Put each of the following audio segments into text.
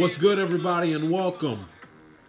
What's good, everybody, and welcome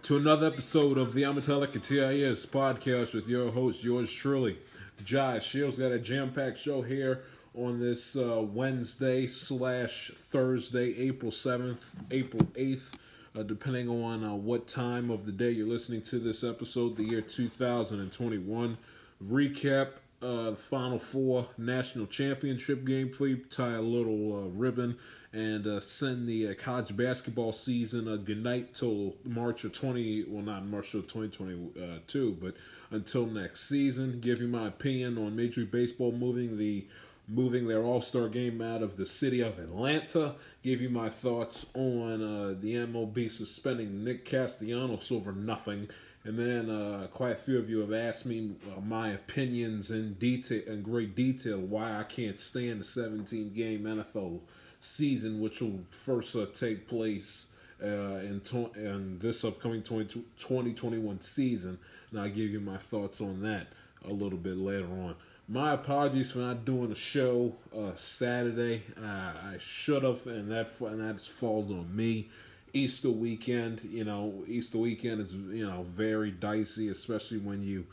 to another episode of the Amatelic TIS podcast with your host, yours truly, Josh Shields. Got a jam-packed show here on this uh, Wednesday slash Thursday, April seventh, April eighth, uh, depending on uh, what time of the day you're listening to this episode. The year 2021 recap uh, the Final Four national championship game for you. Tie a little uh, ribbon and uh, send the uh, college basketball season a good night till March of 20. Well, not March of 2022, but until next season. Give you my opinion on Major League Baseball moving the moving their All Star game out of the city of Atlanta. Give you my thoughts on uh, the MLB suspending Nick Castellanos over nothing. And then uh, quite a few of you have asked me uh, my opinions in detail, in great detail, why I can't stand the 17 game NFL season, which will first uh, take place uh, in, to- in this upcoming 20- 2021 season. And I'll give you my thoughts on that a little bit later on. My apologies for not doing a show uh, Saturday. I should have, and that and that falls on me. Easter weekend, you know, Easter weekend is you know very dicey, especially when you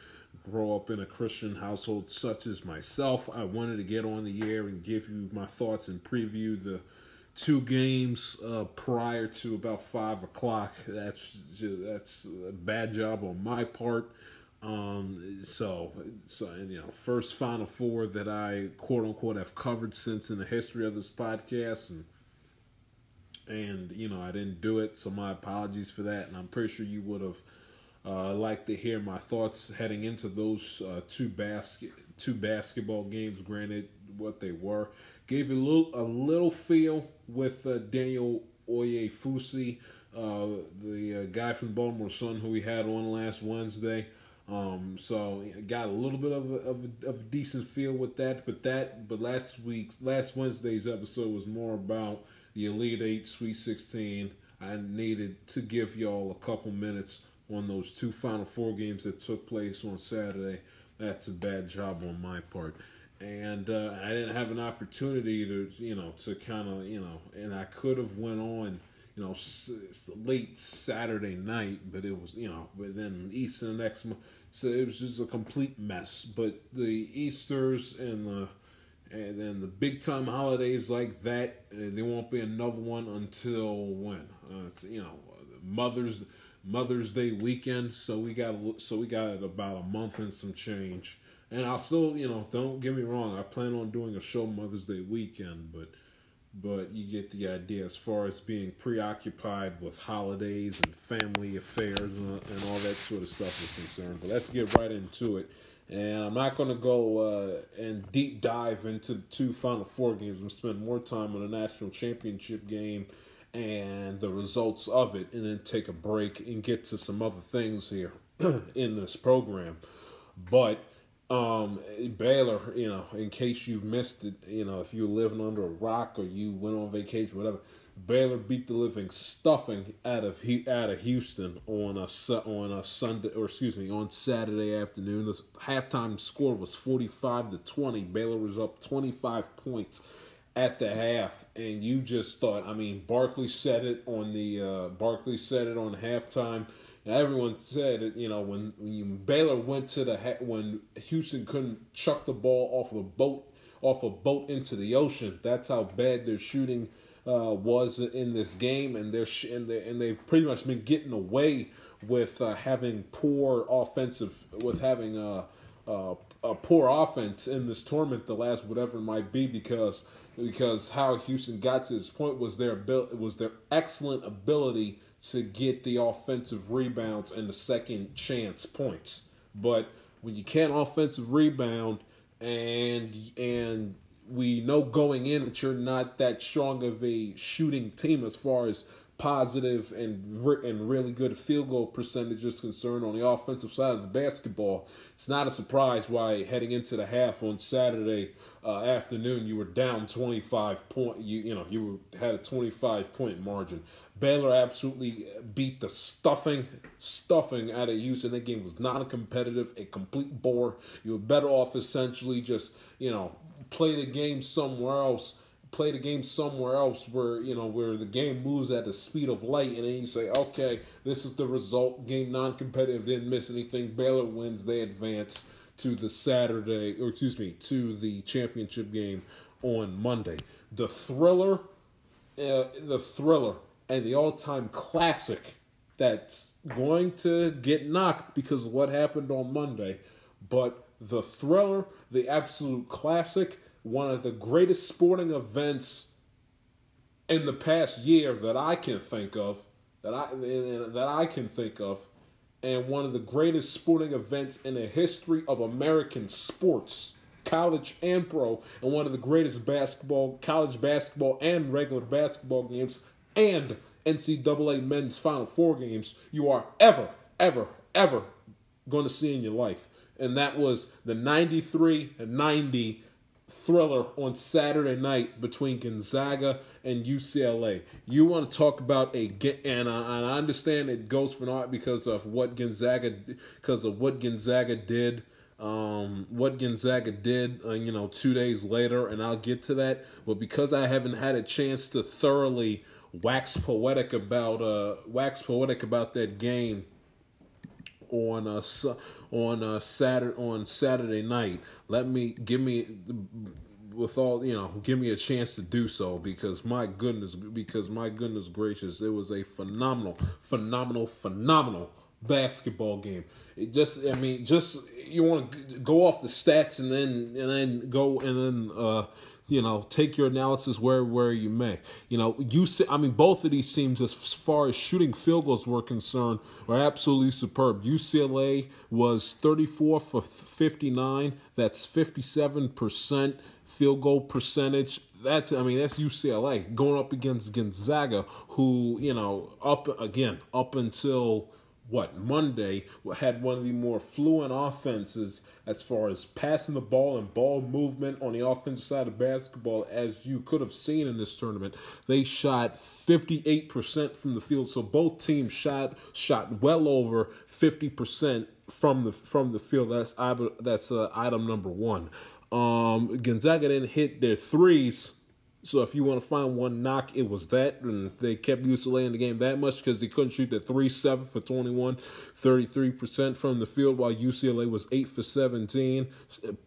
grow up in a Christian household such as myself. I wanted to get on the air and give you my thoughts and preview the two games uh, prior to about five o'clock. That's that's a bad job on my part. Um, so, so and, you know, first Final Four that I quote unquote have covered since in the history of this podcast, and and you know I didn't do it, so my apologies for that. And I'm pretty sure you would have uh, liked to hear my thoughts heading into those uh, two basket two basketball games. Granted, what they were gave a little a little feel with uh, Daniel Oyefusi, uh, the uh, guy from Baltimore Sun who we had on last Wednesday. Um, so got a little bit of a, of, a, of a decent feel with that, but that but last week's last Wednesday's episode was more about the Elite Eight, Sweet Sixteen. I needed to give y'all a couple minutes on those two Final Four games that took place on Saturday. That's a bad job on my part, and uh, I didn't have an opportunity to you know to kind of you know, and I could have went on you know, s- late Saturday night, but it was, you know, but then Easter the next month. So it was just a complete mess. But the Easters and the and then the big time holidays like that, uh, there won't be another one until when? Uh, it's, you know, Mother's Mother's Day weekend. So we got so we got about a month and some change. And I'll still, you know, don't get me wrong. I plan on doing a show Mother's Day weekend, but but you get the idea as far as being preoccupied with holidays and family affairs and, and all that sort of stuff is concerned. But let's get right into it. And I'm not going to go uh, and deep dive into the two Final Four games. I'm going to spend more time on the national championship game and the results of it, and then take a break and get to some other things here in this program. But um, Baylor, you know, in case you've missed it, you know, if you're living under a rock or you went on vacation, whatever, Baylor beat the living stuffing out of out of Houston on a on a Sunday or excuse me on Saturday afternoon. The halftime score was forty five to twenty. Baylor was up twenty five points at the half, and you just thought. I mean, Barkley said it on the uh, Barkley said it on halftime. And everyone said it, you know, when, when Baylor went to the ha- when Houston couldn't chuck the ball off a boat off a boat into the ocean. That's how bad their shooting uh, was in this game, and they're sh- and, they, and they've pretty much been getting away with uh, having poor offensive, with having a, a, a poor offense in this tournament. The last whatever it might be because because how Houston got to this point was their abil- was their excellent ability to get the offensive rebounds and the second chance points. But when you can't offensive rebound and and we know going in that you're not that strong of a shooting team as far as positive and re- and really good field goal percentage is concerned on the offensive side of the basketball. It's not a surprise why heading into the half on Saturday uh, afternoon you were down 25 point you you know you were, had a 25 point margin. Baylor absolutely beat the stuffing stuffing out of Houston. That game was not a competitive, a complete bore. You were better off essentially just you know play the game somewhere else play the game somewhere else where you know where the game moves at the speed of light and then you say okay this is the result game non-competitive didn't miss anything. Baylor wins they advance to the saturday or excuse me to the championship game on monday. The thriller uh, the thriller and the all-time classic that's going to get knocked because what happened on monday but the thriller the absolute classic one of the greatest sporting events in the past year that I can think of, that I that I can think of, and one of the greatest sporting events in the history of American sports, college and pro, and one of the greatest basketball, college basketball and regular basketball games, and NCAA men's Final Four games you are ever, ever, ever going to see in your life. And that was the 93 and 90 thriller on Saturday night between Gonzaga and UCLA. You want to talk about a and I, and I understand it goes for naught because of what Gonzaga because of what Gonzaga did. Um, what Gonzaga did, uh, you know, two days later, and I'll get to that. But because I haven't had a chance to thoroughly wax poetic about uh, wax poetic about that game on uh, on uh, Saturday on Saturday night. Let me give me with all you know, give me a chance to do so because my goodness, because my goodness gracious, it was a phenomenal, phenomenal, phenomenal basketball game. It just, I mean, just you want to go off the stats and then and then go and then uh, you know, take your analysis where where you may. You know, you see, I mean, both of these teams, as far as shooting field goals were concerned, were absolutely superb. UCLA was 34 for 59. That's 57 percent field goal percentage. That's I mean that's UCLA going up against Gonzaga, who you know up again up until what Monday had one of the more fluent offenses as far as passing the ball and ball movement on the offensive side of basketball as you could have seen in this tournament. They shot 58% from the field, so both teams shot shot well over 50% from the from the field. That's that's uh, item number 1. Um, Gonzaga didn't hit their threes so if you want to find one knock, it was that. And they kept UCLA in the game that much because they couldn't shoot the 3 7 for 21, 33% from the field, while UCLA was 8 for 17.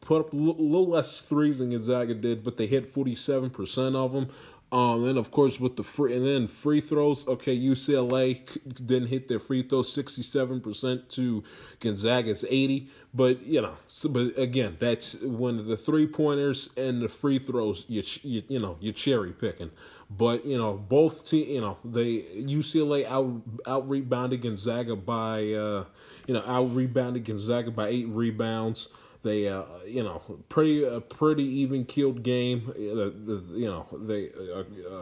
Put up a little less threes than Gonzaga did, but they hit 47% of them. Um, and of course with the free and then free throws. Okay, UCLA didn't hit their free throws, sixty seven percent to Gonzaga's eighty. But you know, so, but again, that's when the three pointers and the free throws, you, you you know, you're cherry picking. But you know, both team, you know, they UCLA out out rebounded Gonzaga by uh, you know out rebounded Gonzaga by eight rebounds. They, uh, you know, pretty a pretty even keeled game. Uh, you know, they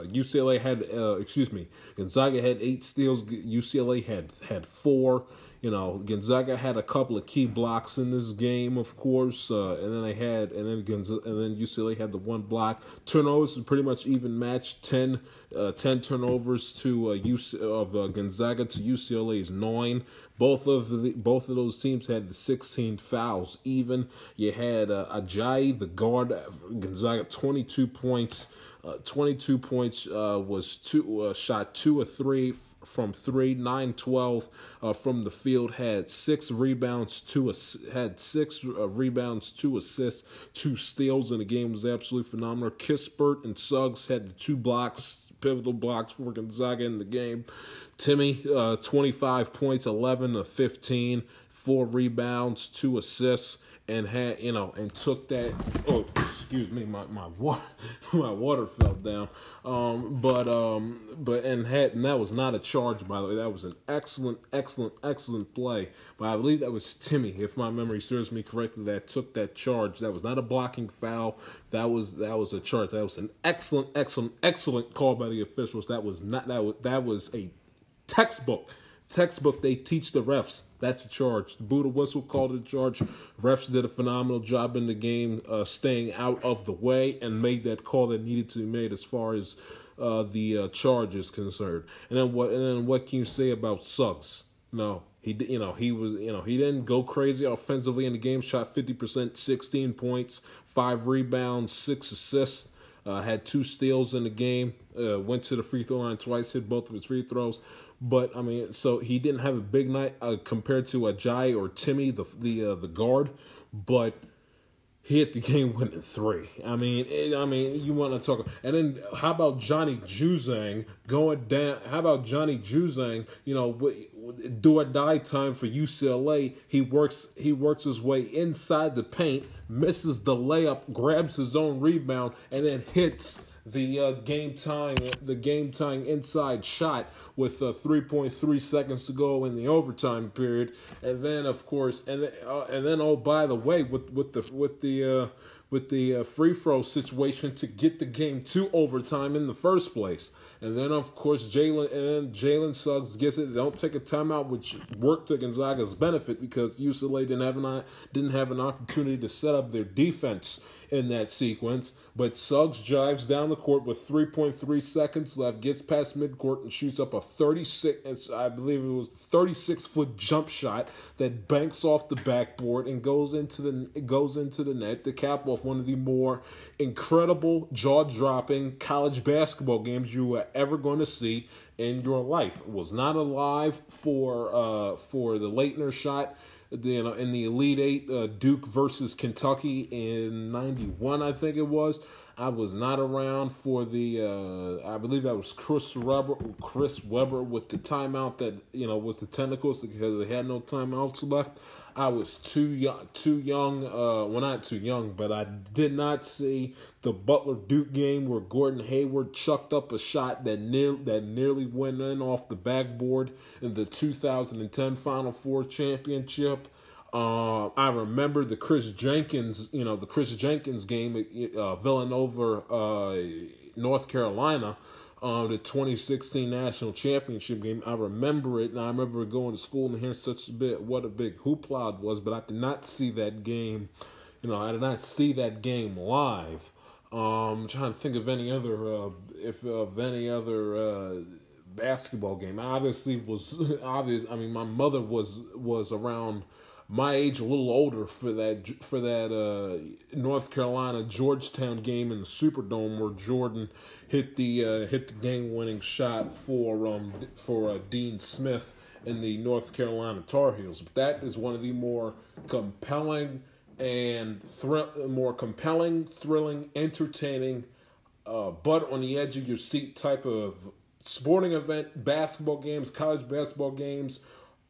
UCLA uh, had, uh, excuse me, Gonzaga had eight steals. UCLA had had four. You know, Gonzaga had a couple of key blocks in this game, of course, uh, and then they had, and then Gonzaga, and then UCLA had the one block. Turnovers pretty much even matched 10, uh, 10 turnovers to uh, UC, of uh, Gonzaga to UCLA's nine. Both of the both of those teams had the 16 fouls even. You had uh, Ayayi, the guard, Gonzaga, 22 points. Uh, 22 points uh, was two uh, shot two or three f- from three nine twelve uh, from the field had six rebounds two ass- had six uh, rebounds two assists two steals and the game was absolutely phenomenal. Kispert and Suggs had the two blocks pivotal blocks for Gonzaga in the game. Timme, uh, 25 points 11 to 15 four rebounds two assists and had you know and took that oh excuse me, my my water my water fell down. Um, but um, but and had and that was not a charge by the way. That was an excellent, excellent, excellent play. But I believe that was Timme, if my memory serves me correctly, that took that charge. That was not a blocking foul. That was that was a charge. That was an excellent, excellent, excellent call by the officials. That was not that was that was a textbook textbook they teach the refs. That's a charge. The Buddha whistle called it a charge. Refs did a phenomenal job in the game, uh, staying out of the way and made that call that needed to be made as far as uh, the uh, charge is concerned. And then what? And then what can you say about Suggs? No, he you know he was you know he didn't go crazy offensively in the game. Shot fifty percent, sixteen points, five rebounds, six assists. Uh, had two steals in the game. Uh, went to the free throw line twice, hit both of his free throws. But I mean, so he didn't have a big night uh, compared to Ayayi or Timme, the the uh, the guard. But he hit the game winning three. I mean, it, I mean, you want to talk? And then how about Johnny Juzang going down? How about Johnny Juzang? You know, do or die time for UCLA. He works. He works his way inside the paint, misses the layup, grabs his own rebound, and then hits the uh, game tying the game tying inside shot with uh, 3.3 seconds to go in the overtime period, and then of course, and uh, and then oh by the way, with with the with the uh, with the uh, free throw situation to get the game to overtime in the first place. And then, of course, Jalen and Jalen Suggs gets it. They don't take a timeout, which worked to Gonzaga's benefit because UCLA didn't have an didn't have an opportunity to set up their defense in that sequence. But Suggs drives down the court with 3.3 seconds left, gets past midcourt and shoots up a 36, I believe it was 36 foot jump shot that banks off the backboard and goes into the goes into the net to cap off one of the more incredible jaw dropping college basketball games you are ever going to see in your life. Was not alive for uh, for the Laettner shot you know, in the Elite Eight, uh, Duke versus Kentucky in '91, I think it was. I was not around for the. Uh, I believe that was Chris Webber, Chris Webber with the timeout that you know was the tentacles because they had no timeouts left. I was too young, too young. Uh, well, not too young, but I did not see the Butler Duke game where Gordon Hayward chucked up a shot that near that nearly went in off the backboard in the 2010 Final Four championship. Uh, I remember the Kris Jenkins, you know, the Kris Jenkins game uh, Villanova, uh, North Carolina, uh, the 2016 national championship game. I remember it, and I remember going to school and hearing such a bit what a big hoopla it was. But I did not see that game. You know, I did not see that game live. Um, I'm trying to think of any other, uh, if of any other uh, basketball game. I obviously was obvious. I mean, my mother was was around my age, a little older for that for that uh, North Carolina Georgetown game in the Superdome where Jordan hit the uh, hit the game winning shot for um for uh, Dean Smith in the North Carolina Tar Heels. But that is one of the more compelling and thr- more compelling, thrilling, entertaining, uh, butt on the edge of your seat type of sporting event, basketball games, college basketball games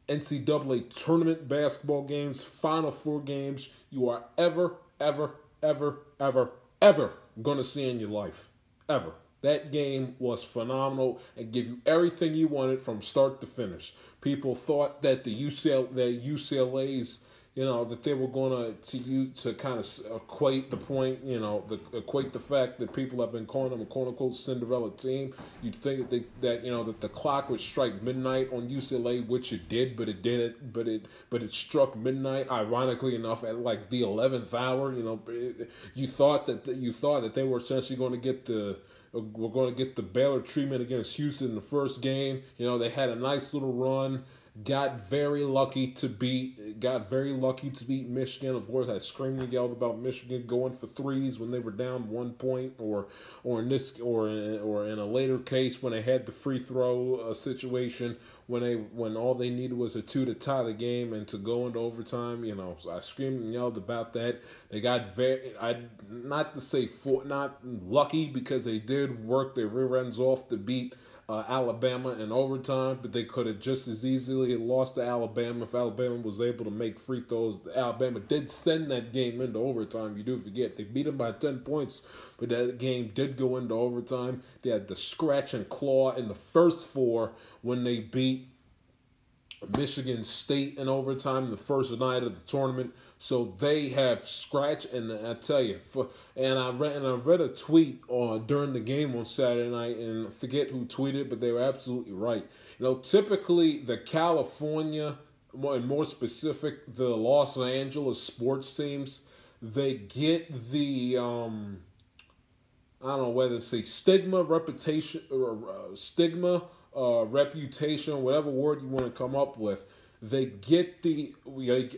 NCAA tournament basketball games, Final Four games you are ever, ever, ever, ever, ever going to see in your life. Ever. That game was phenomenal and give you everything you wanted from start to finish. People thought that the UCL, that UCLA's you know that they were going to to use to kind of equate the point you know the equate the fact that people have been calling them a quote unquote Cinderella team. You'd think that they, that you know that the clock would strike midnight on UCLA, which it did, but it did it, but it but it struck midnight. Ironically enough, at like the eleventh hour, you know, you thought that you thought that they were essentially going to get the uh, we're going to get the Baylor treatment against Houston in the first game. You know, they had a nice little run got very lucky to beat got very lucky to beat Michigan. Of course, I screamed and yelled about Michigan going for threes when they were down one point, or or in this or or in a later case when they had the free throw uh, situation when they when all they needed was a two to tie the game and to go into overtime. You know, I screamed and yelled about that. They got very I not to say for not lucky because they did work their rear ends off to beat uh, Alabama in overtime, but they could have just as easily lost to Alabama if Alabama was able to make free throws. Alabama did send that game into overtime. You do forget they beat them by ten points, but that game did go into overtime. They had the scratch and claw in the first four when they beat Michigan State in overtime the first night of the tournament. So they have scratch, and I tell you, for and I read and I read a tweet on during the game on Saturday night, and I forget who tweeted, but they were absolutely right. You know, typically the California, and more specific, the Los Angeles sports teams, they get the um, I don't know whether it's a stigma, reputation, or uh, stigma, uh, reputation, whatever word you want to come up with. They get the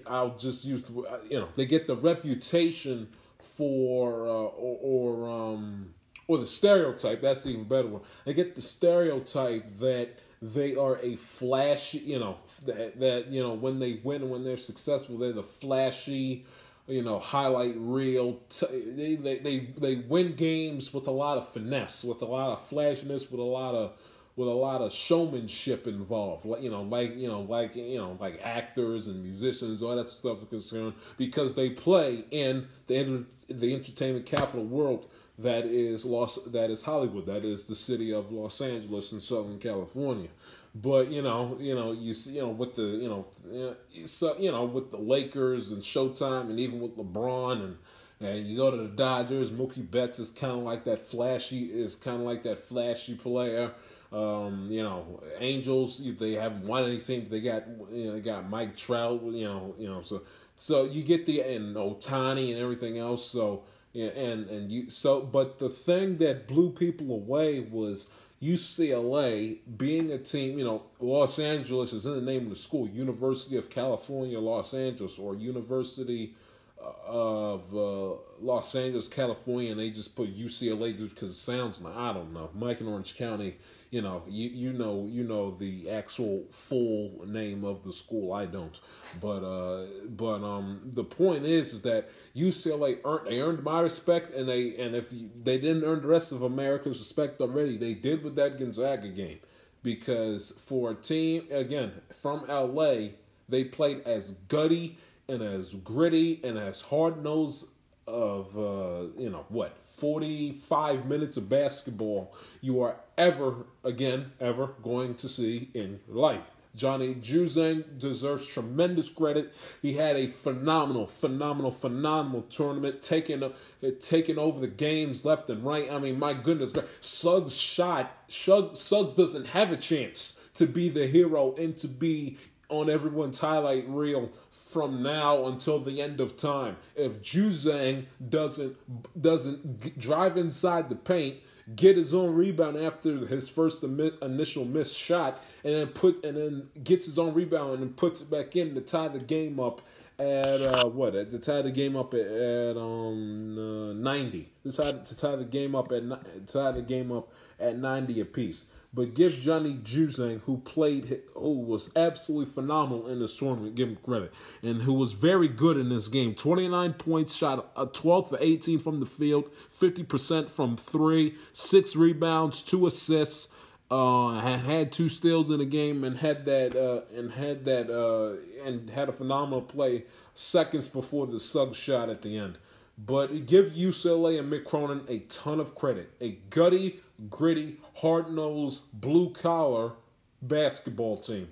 I'll just use you know they get the reputation for uh, or, or um or the stereotype. That's even better one. They get the stereotype that they are a flashy, you know, that, that you know when they win and when they're successful, they're the flashy you know, highlight reel. T- they, they they they win games with a lot of finesse, with a lot of flashiness, with a lot of with a lot of showmanship involved. Like you know, like you know, like you know, like actors and musicians, all that stuff is concerned because they play in the the entertainment capital world that is Los that is Hollywood, that is the city of Los Angeles in Southern California. But you know, you know, you see, you know, with the you know, so you know, with the Lakers and Showtime, and even with LeBron and and you go to the Dodgers, Mookie Betts is kind of like that flashy, is kind of like that flashy player. Um, you know, Angels they haven't won anything. they got you know they got Mike Trout. You know, you know so so you get the and Ohtani and everything else. So and and you so but the thing that blew people away was UCLA being a team, you know, Los Angeles is in the name of the school, University of California, Los Angeles, or University uh, of uh, Los Angeles, California, and they just put UCLA just because it sounds like I don't know. Mike in Orange County, you know, you you know you know the actual full name of the school. I don't, but uh, but um, the point is is that UCLA earned they earned my respect, and they and if they didn't earn the rest of America's respect already, they did with that Gonzaga game, because for a team again from LA, they played as gutty and as gritty and as hard nosed of uh, you know what 45 minutes of basketball you are ever again ever going to see in life Johnny Juzang deserves tremendous credit. He had a phenomenal, phenomenal, phenomenal tournament, taking uh, taking over the games left and right. I mean, my goodness, Suggs shot. Suggs, Suggs doesn't have a chance to be the hero and to be on everyone's highlight reel from now until the end of time. If Juzang doesn't doesn't drive inside the paint get his own rebound after his first initial missed shot, and then put and then gets his own rebound and puts it back in to tie the game up at uh, what? To tie the game up at, at um uh, ninety. Decided to tie the game up at tie the game up at ninety apiece. But give Johnny Juzang, who played, who was absolutely phenomenal in this tournament, give him credit, and who was very good in this game. 29 points, shot a 12 for 18 from the field, 50% from three, six rebounds, two assists. Uh, had had two steals in the game and had that uh, and had that uh, and had a phenomenal play seconds before the sub shot at the end. But give UCLA and Mick Cronin a ton of credit. A gutty, gritty, hard nosed, blue collar basketball team.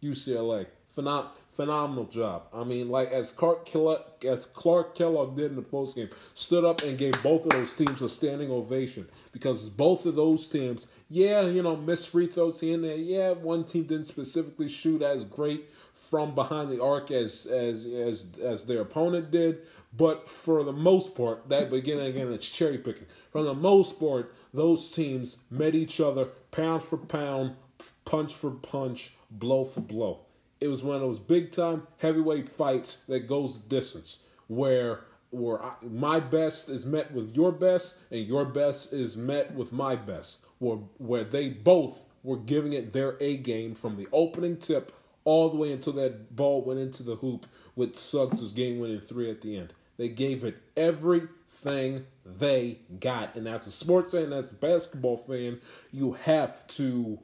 UCLA. Phenom- phenomenal job. I mean, like as Clark Kellogg, as Clark Kellogg did in the postgame, stood up and gave both of those teams a standing ovation because both of those teams, yeah, you know, missed free throws here and there. Yeah, one team didn't specifically shoot as great from behind the arc as as as as their opponent did, but for the most part, that beginning again, it's cherry picking. For the most part, those teams met each other pound for pound, punch for punch, blow for blow. It was one of those big time heavyweight fights that goes the distance, where where I, my best is met with your best, and your best is met with my best. Where where they both were giving it their A game from the opening tip all the way until that ball went into the hoop with Suggs' game winning three at the end. They gave it everything they got. And as a sports fan, as a basketball fan, you have to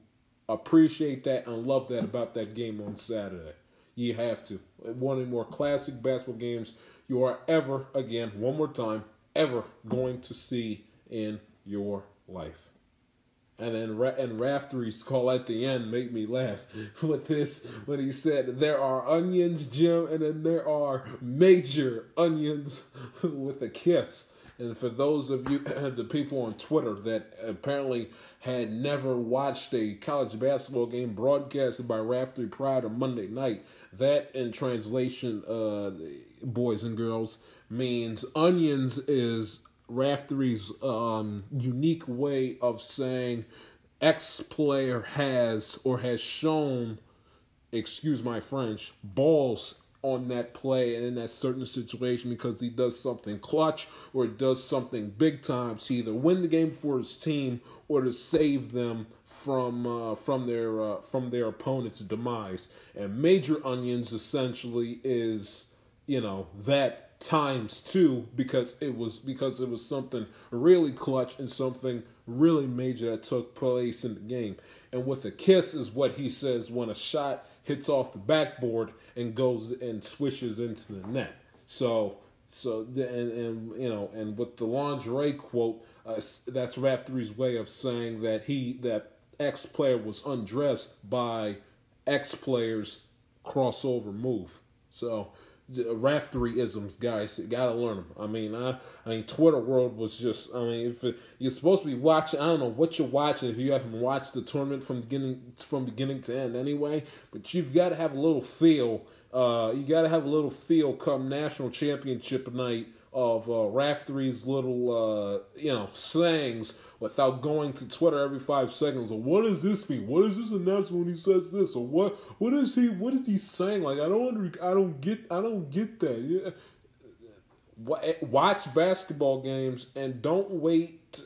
appreciate that and love that about that game on Saturday. You have to. One of the more classic basketball games you are ever, again, one more time, ever going to see in your life. And then Ra- and Raftery's call at the end made me laugh with this when he said there are onions, Jim, and then there are major onions with a kiss. And for those of you, the people on Twitter that apparently had never watched a college basketball game broadcasted by Raftery prior to Monday night, that in translation, uh, boys and girls, means onions is Raftery's um, unique way of saying X player has or has shown, excuse my French, balls on that play and in that certain situation because he does something clutch or does something big time to either win the game for his team or to save them from uh, from their uh, from their opponent's demise. And major onions essentially is you know that times two because it was because it was something really clutch and something really major that took place in the game. And with a kiss is what he says when a shot hits off the backboard and goes and swishes into the net. So so and and you know and with the lingerie quote, uh, that's Raftery's way of saying that he that X player was undressed by X player's crossover move. So Raftery isms, guys. You gotta learn them. I mean, I, I mean, Twitter world was just. I mean, if it, you're supposed to be watching, I don't know what you're watching if you haven't watched the tournament from beginning from beginning to end, anyway. But you've got to have a little feel. Uh, you got to have a little feel come national championship night of uh, Raftery's little, uh, you know, sayings without going to Twitter every five seconds. Or what does this mean? What is this announcement when he says this? Or what? What is he? What is he saying? Like I don't, I don't get, I don't get that. Yeah. Eh, watch basketball games and don't wait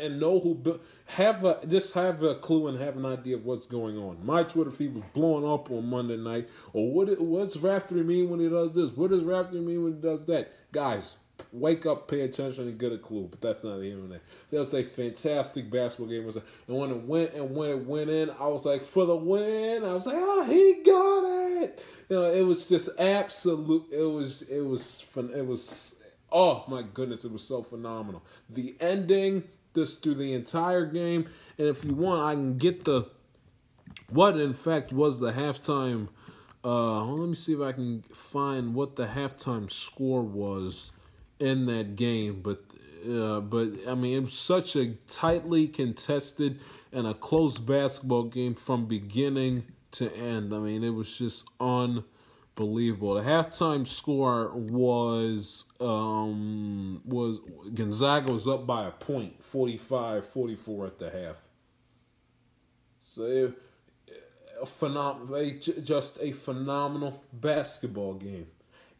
and know who have a just have a clue and have an idea of what's going on. My Twitter feed was blowing up on Monday night. Or what? What's Raftery mean when he does this? What does Raftery mean when he does that? Guys, wake up, pay attention, and get a clue. But that's not even there. That was a fantastic basketball game. And when it went and when it went in, I was like, for the win. I was like, oh, he got it. You know, it was just absolute. It was it was it was oh my goodness, it was so phenomenal. The ending, just through the entire game, and if you want, I can get the what in fact was the halftime. Uh, well, let me see if I can find what the halftime score was in that game, but uh, but I mean it was such a tightly contested and a close basketball game from beginning to end. I mean it was just unbelievable. The halftime score was um was Gonzaga was up by a point, 45-44 at the half. So it, a phenom- a, just a phenomenal basketball game.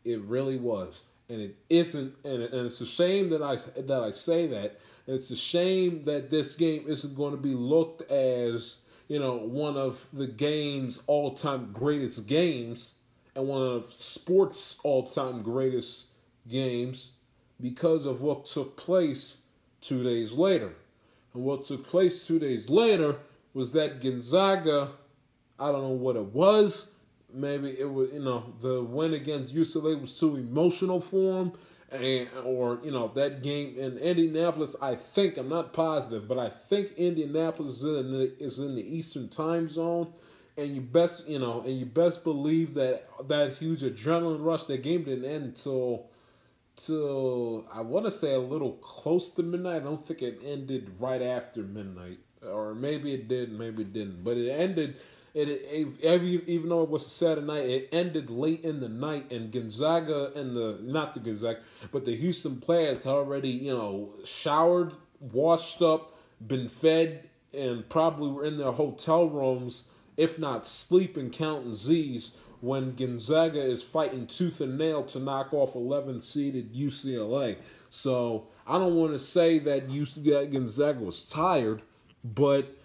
It really was and it isn't and, and it's a shame that I that I say that. it's a shame that this game isn't going to be looked as you know one of the game's all-time greatest games and one of sports all-time greatest games because of what took place two days later. And what took place two days later was that Gonzaga, I don't know what it was, maybe it was you know the win against UCLA was too emotional for him, and or you know that game in Indianapolis. I think I'm not positive, but I think Indianapolis is in the, is in the Eastern Time Zone, and you best you know and you best believe that that huge adrenaline rush. That game didn't end until till I want to say a little close to midnight. I don't think it ended right after midnight, or maybe it did, maybe it didn't, but it ended it, it, even though it was a Saturday night, it ended late in the night, and Gonzaga and the not the Gonzaga, but the Houston players had already you know showered, washed up, been fed, and probably were in their hotel rooms, if not sleeping, counting Z's when Gonzaga is fighting tooth and nail to knock off 11 seeded UCLA. So I don't want to say that you Gonzaga was tired, but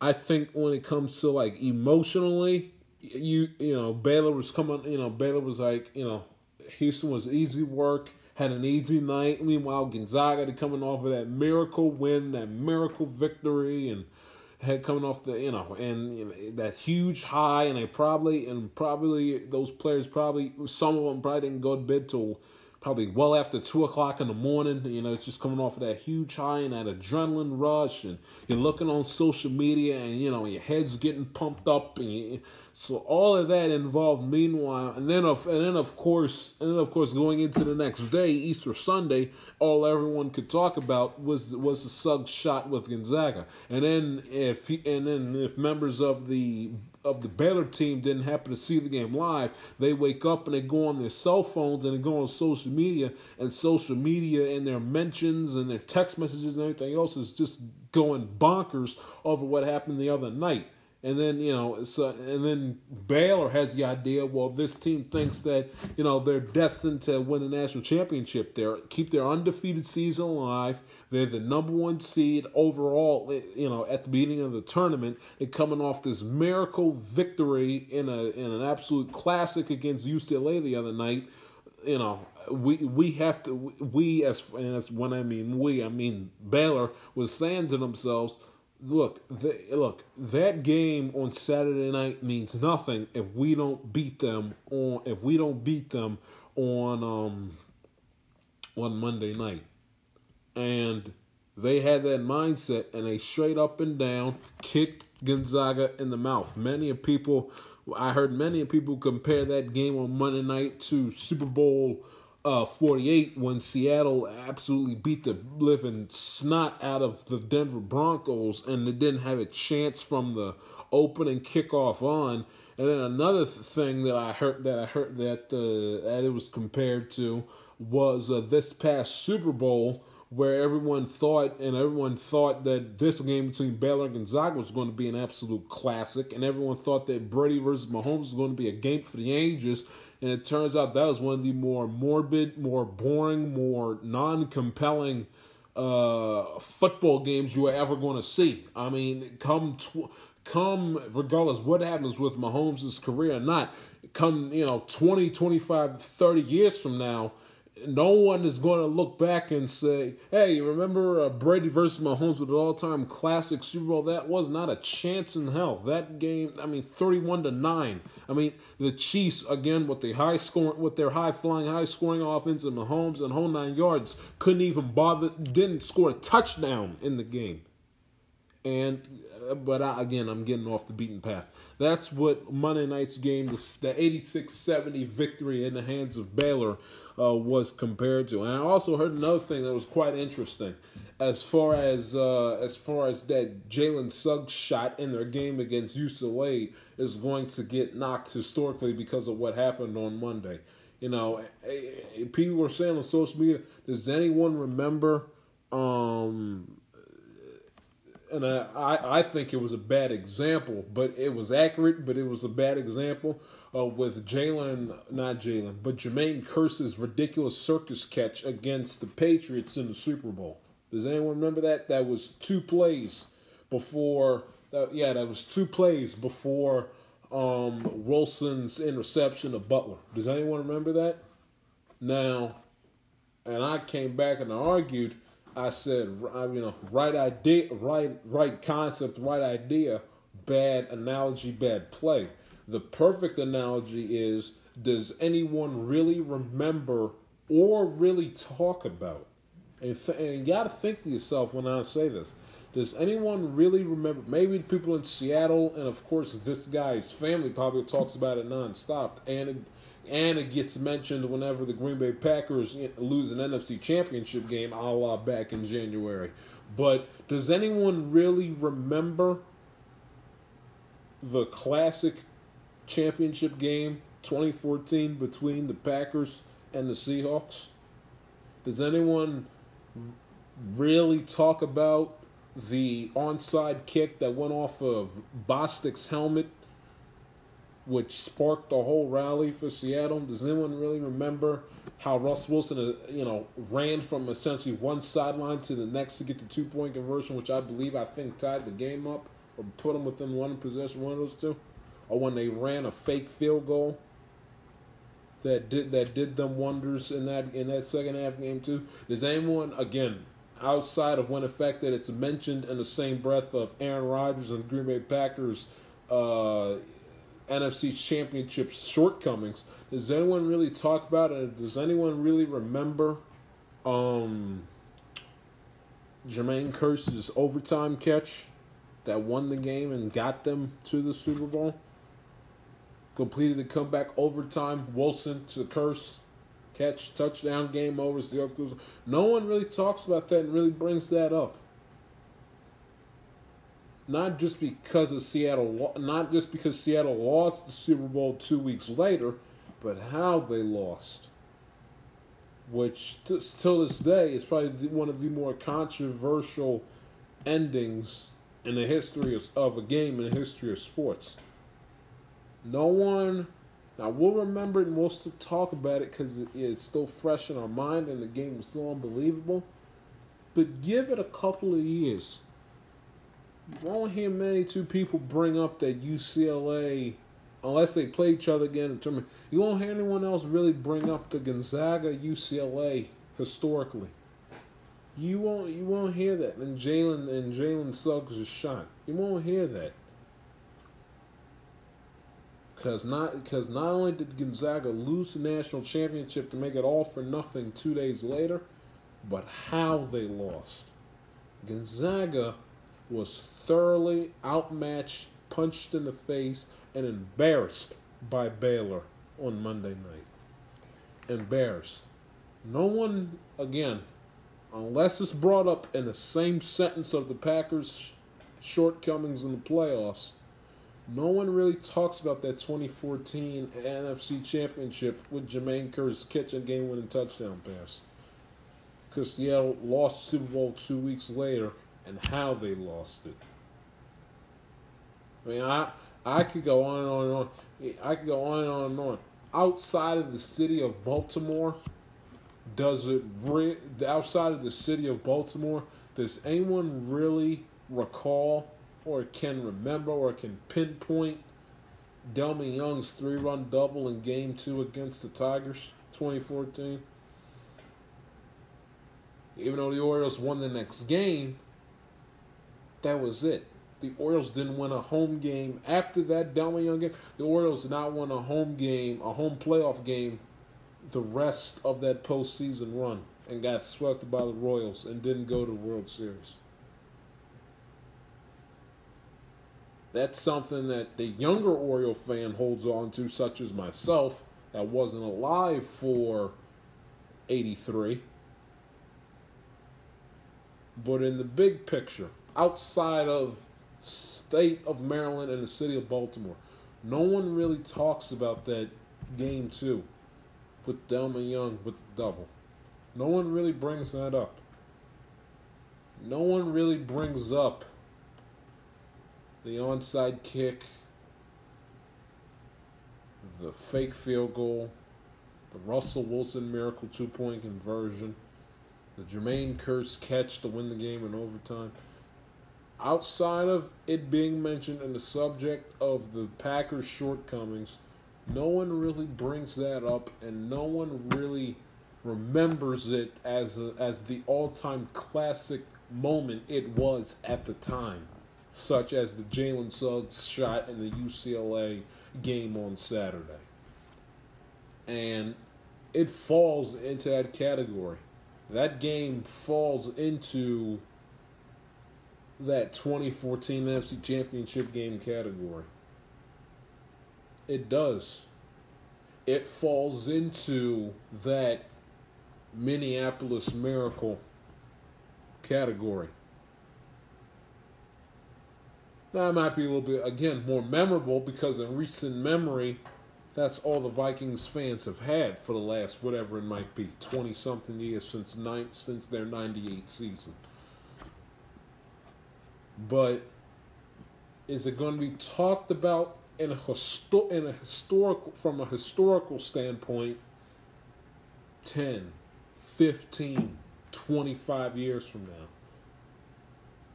I think when it comes to like emotionally, you you know Baylor was coming. You know Baylor was like you know Houston was easy work. had an easy night. Meanwhile, Gonzaga coming off of that miracle win, that miracle victory, and had coming off the you know and you know, that huge high, and they probably and probably those players probably some of them probably didn't go to bed till probably well after two o'clock in the morning. You know, it's just coming off of that huge high and that adrenaline rush, and you're looking on social media, and you know your head's getting pumped up, and you, so all of that involved. Meanwhile, and then of and then of course, and then of course going into the next day, Easter Sunday, all everyone could talk about was was the Suggs shot with Gonzaga, and then if he, and then if members of the of the Baylor team didn't happen to see the game live, they wake up and they go on their cell phones and they go on social media, and social media and their mentions and their text messages and everything else is just going bonkers over what happened the other night. And then you know, so uh, and then Baylor has the idea. Well, this team thinks that you know they're destined to win a national championship. They keep their undefeated season alive. They're the number one seed overall. Eh, you know, at the beginning of the tournament, they're coming off this miracle victory in a in an absolute classic against UCLA the other night. You know, we we have to we as and that's when I mean we I mean Baylor was saying to themselves look, the, look, that game on Saturday night means nothing if we don't beat them on if we don't beat them on um on Monday night. And they had that mindset and they straight up and down kicked Gonzaga in the mouth. Many of people I heard many people compare that game on Monday night to Super Bowl uh, 48 when Seattle absolutely beat the living snot out of the Denver Broncos and they didn't have a chance from the opening kickoff on. And then another th- thing that I heard that I heard that uh, that it was compared to was uh, this past Super Bowl where everyone thought and everyone thought that this game between Baylor and Gonzaga was going to be an absolute classic, and everyone thought that Brady versus Mahomes was going to be a game for the ages. And it turns out that was one of the more morbid, more boring, more non-compelling uh, football games you are ever going to see. I mean, come tw- come regardless what happens with Mahomes' career or not, come, you know, 20, 25, 30 years from now, no one is going to look back and say, "Hey, remember uh, Brady versus Mahomes with an all-time classic Super Bowl? That was not a chance in hell. That game, I mean, thirty-one to nine. I mean, the Chiefs again with the high score, with their high-flying, high-scoring offense, and Mahomes and whole nine yards couldn't even bother, didn't score a touchdown in the game. And but I, again, I'm getting off the beaten path. That's what Monday night's game, the, the 86-70 victory in the hands of Baylor, uh, was compared to. And I also heard another thing that was quite interesting, as far as uh, as far as that Jalen Suggs shot in their game against UCLA is going to get knocked historically because of what happened on Monday. You know, people were saying on social media, does anyone remember? Um, and I, I think it was a bad example, but it was accurate, but it was a bad example uh, with Jalen, not Jalen, but Jermaine Kearse's ridiculous circus catch against the Patriots in the Super Bowl. Does anyone remember that? That was two plays before, uh, yeah, that was two plays before um, Wilson's interception of Butler. Does anyone remember that? Now, and I came back and I argued I said, you know, right idea, right, right concept, right idea, bad analogy, bad play. The perfect analogy is: Does anyone really remember or really talk about? And, th- and you got to think to yourself when I say this. Does anyone really remember? Maybe people in Seattle, and of course, this guy's family probably talks about it nonstop. And it, and it gets mentioned whenever the Green Bay Packers lose an NFC Championship game, a la back in January. But does anyone really remember the classic championship game 2014 between the Packers and the Seahawks? Does anyone really talk about the onside kick that went off of Bostick's helmet which sparked the whole rally for Seattle. Does anyone really remember how Russ Wilson, uh, you know, ran from essentially one sideline to the next to get the two point conversion, which I believe I think tied the game up or put them within one possession, one of those two, or when they ran a fake field goal. that did that did them wonders in that in that second half game too? Does anyone again outside of when that it's mentioned in the same breath of Aaron Rodgers and Green Bay Packers uh, NFC Championship shortcomings? Does anyone really talk about it? Does anyone really remember um, Jermaine Kearse's overtime catch that won the game and got them to the Super Bowl? Completed the comeback overtime. Wilson to Curse catch touchdown game over. No one really talks about that and really brings that up. Not just because of Seattle, not just because Seattle lost the Super Bowl two weeks later, but how they lost. Which, t- till this day, is probably one of the more controversial endings in the history of, of a game in the history of sports. No one, now we'll remember it and we'll still talk about it because it, it's still fresh in our mind and the game was still unbelievable. But give it a couple of years. You won't hear many two people bring up that UCLA unless they play each other again in tournament, you won't hear anyone else really bring up the Gonzaga UCLA historically. You won't you won't hear that. And Jalen and Jalen Suggs' is shot. You won't hear that. Cause not because not only did Gonzaga lose the national championship to make it all for nothing two days later, but how they lost. Gonzaga was thoroughly outmatched, punched in the face, and embarrassed by Baylor on Monday night. Embarrassed. No one, again, unless it's brought up in the same sentence of the Packers' shortcomings in the playoffs, no one really talks about that 2014 NFC Championship with Jermaine Kearse catching game winning touchdown pass. Because Seattle lost Super Bowl two weeks later and how they lost it. I mean, I I could go on and on and on. I could go on and on and on. Outside of the city of Baltimore, does it re- outside of the city of Baltimore, does anyone really recall or can remember or can pinpoint Delmon Young's three run double in game two against the Tigers 2014? Even though the Orioles won the next game, that was it. The Orioles didn't win a home game after that Delmon Young game. The Orioles did not win a home game, a home playoff game, the rest of that postseason run, and got swept by the Royals and didn't go to the World Series. That's something that the younger Oriole fan holds on to, such as myself, that wasn't alive for 83. But in the big picture, outside of state of Maryland and the city of Baltimore. No one really talks about that game two with Delmon Young with the double. No one really brings that up. No one really brings up the onside kick, the fake field goal, the Russell Wilson miracle two point conversion, the Jermaine Kearse catch to win the game in overtime outside of it being mentioned in the subject of the Packers' shortcomings, no one really brings that up, and no one really remembers it as a, as the all-time classic moment it was at the time, such as the Jalen Suggs shot in the UCLA game on Saturday. And it falls into that category. That game falls into that 2014 NFC Championship game category. It does. It falls into that Minneapolis Miracle category. That might be a little bit, again, more memorable because in recent memory, that's all the Vikings fans have had for the last whatever it might be, 20 something years since, nine, since their 98 season. But is it going to be talked about in a, histo- in a historical from a historical standpoint 10 15 25 years from now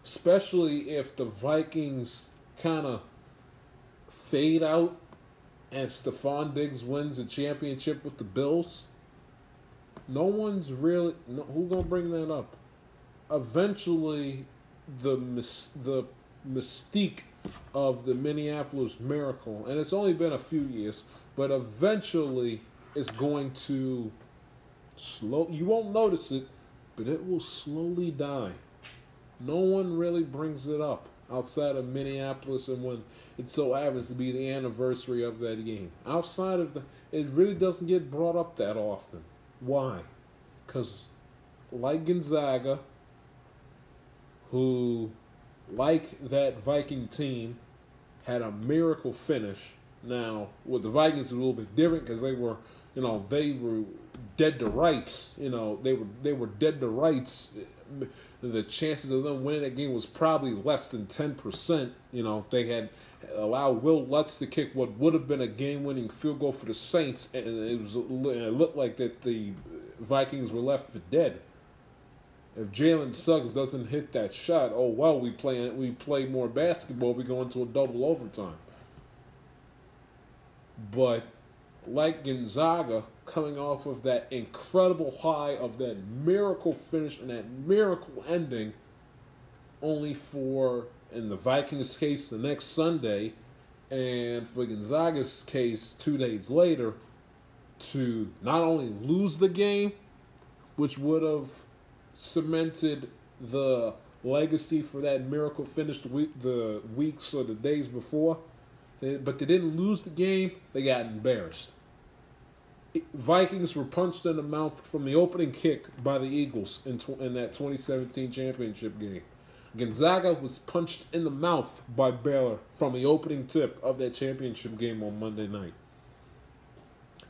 especially if the vikings kind of fade out and Stefon Diggs wins a championship with the Bills, no one's really no, who gonna bring that up. Eventually, the the mystique of the Minneapolis Miracle, and it's only been a few years, but eventually it's going to slow. You won't notice it, but it will slowly die. No one really brings it up outside of Minneapolis and when it so happens to be the anniversary of that game. Outside of the, it really doesn't get brought up that often. Why? Because, like Gonzaga, who, like that Viking team, had a miracle finish. Now, with the Vikings, it was a little bit different because they were, you know, they were dead to rights. You know, they were they were dead to rights. The chances of them winning that game was probably less than ten percent. You know, they had allowed Wil Lutz to kick what would have been a game-winning field goal for the Saints, and it was and it looked like that the Vikings were left for dead. If Jalen Suggs doesn't hit that shot, oh well, we play we play more basketball. We go into a double overtime. But like Gonzaga, coming off of that incredible high of that miracle finish and that miracle ending, only for in the Vikings' case the next Sunday, and for Gonzaga's case two days later, to not only lose the game, which would have cemented the legacy for that miracle finish the week, the weeks or the days before, but they didn't lose the game. They got embarrassed. Vikings were punched in the mouth from the opening kick by the Eagles in, tw- in that 2017 championship game. Gonzaga was punched in the mouth by Baylor from the opening tip of that championship game on Monday night.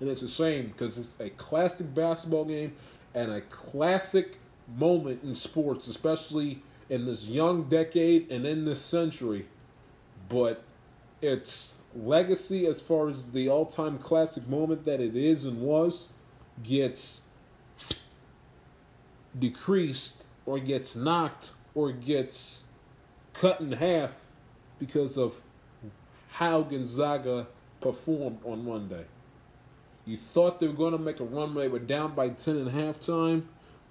And it's a shame because it's a classic basketball game and a classic moment in sports, especially in this young decade and in this century. But its legacy, as far as the all time classic moment that it is and was, gets decreased or gets knocked or gets cut in half because of how Gonzaga performed on Monday. You thought they were going to make a run, they were down by 10 in halftime,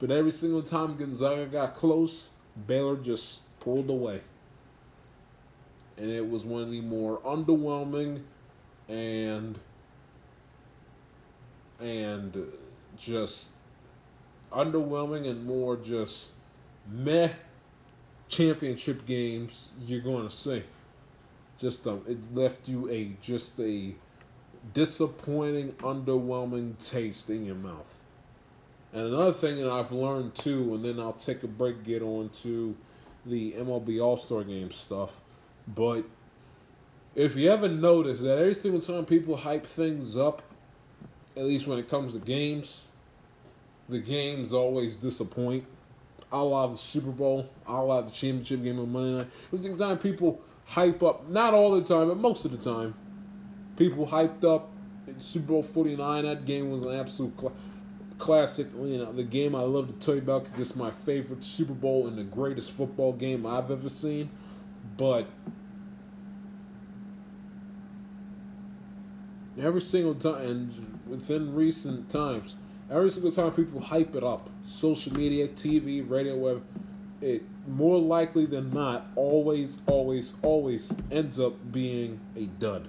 but every single time Gonzaga got close, Baylor just pulled away. And it was one of the more underwhelming and and just underwhelming and more just meh championship games you're going to see. Just um, it left you a just a disappointing, underwhelming taste in your mouth. And another thing that I've learned too, and then I'll take a break, get on to the MLB All Star Game stuff. But if you ever notice that every single time people hype things up, at least when it comes to games, the games always disappoint. Lot of the Super Bowl, lot of the championship game on Monday night. Every single time people hype up, not all the time, but most of the time, people hyped up in Super Bowl 49. That game was an absolute cl- classic. You know, the game I love to tell you about because it's my favorite Super Bowl and the greatest football game I've ever seen. But every single time, and within recent times, every single time people hype it up, social media, TV, radio, web, it more likely than not always, always, always ends up being a dud.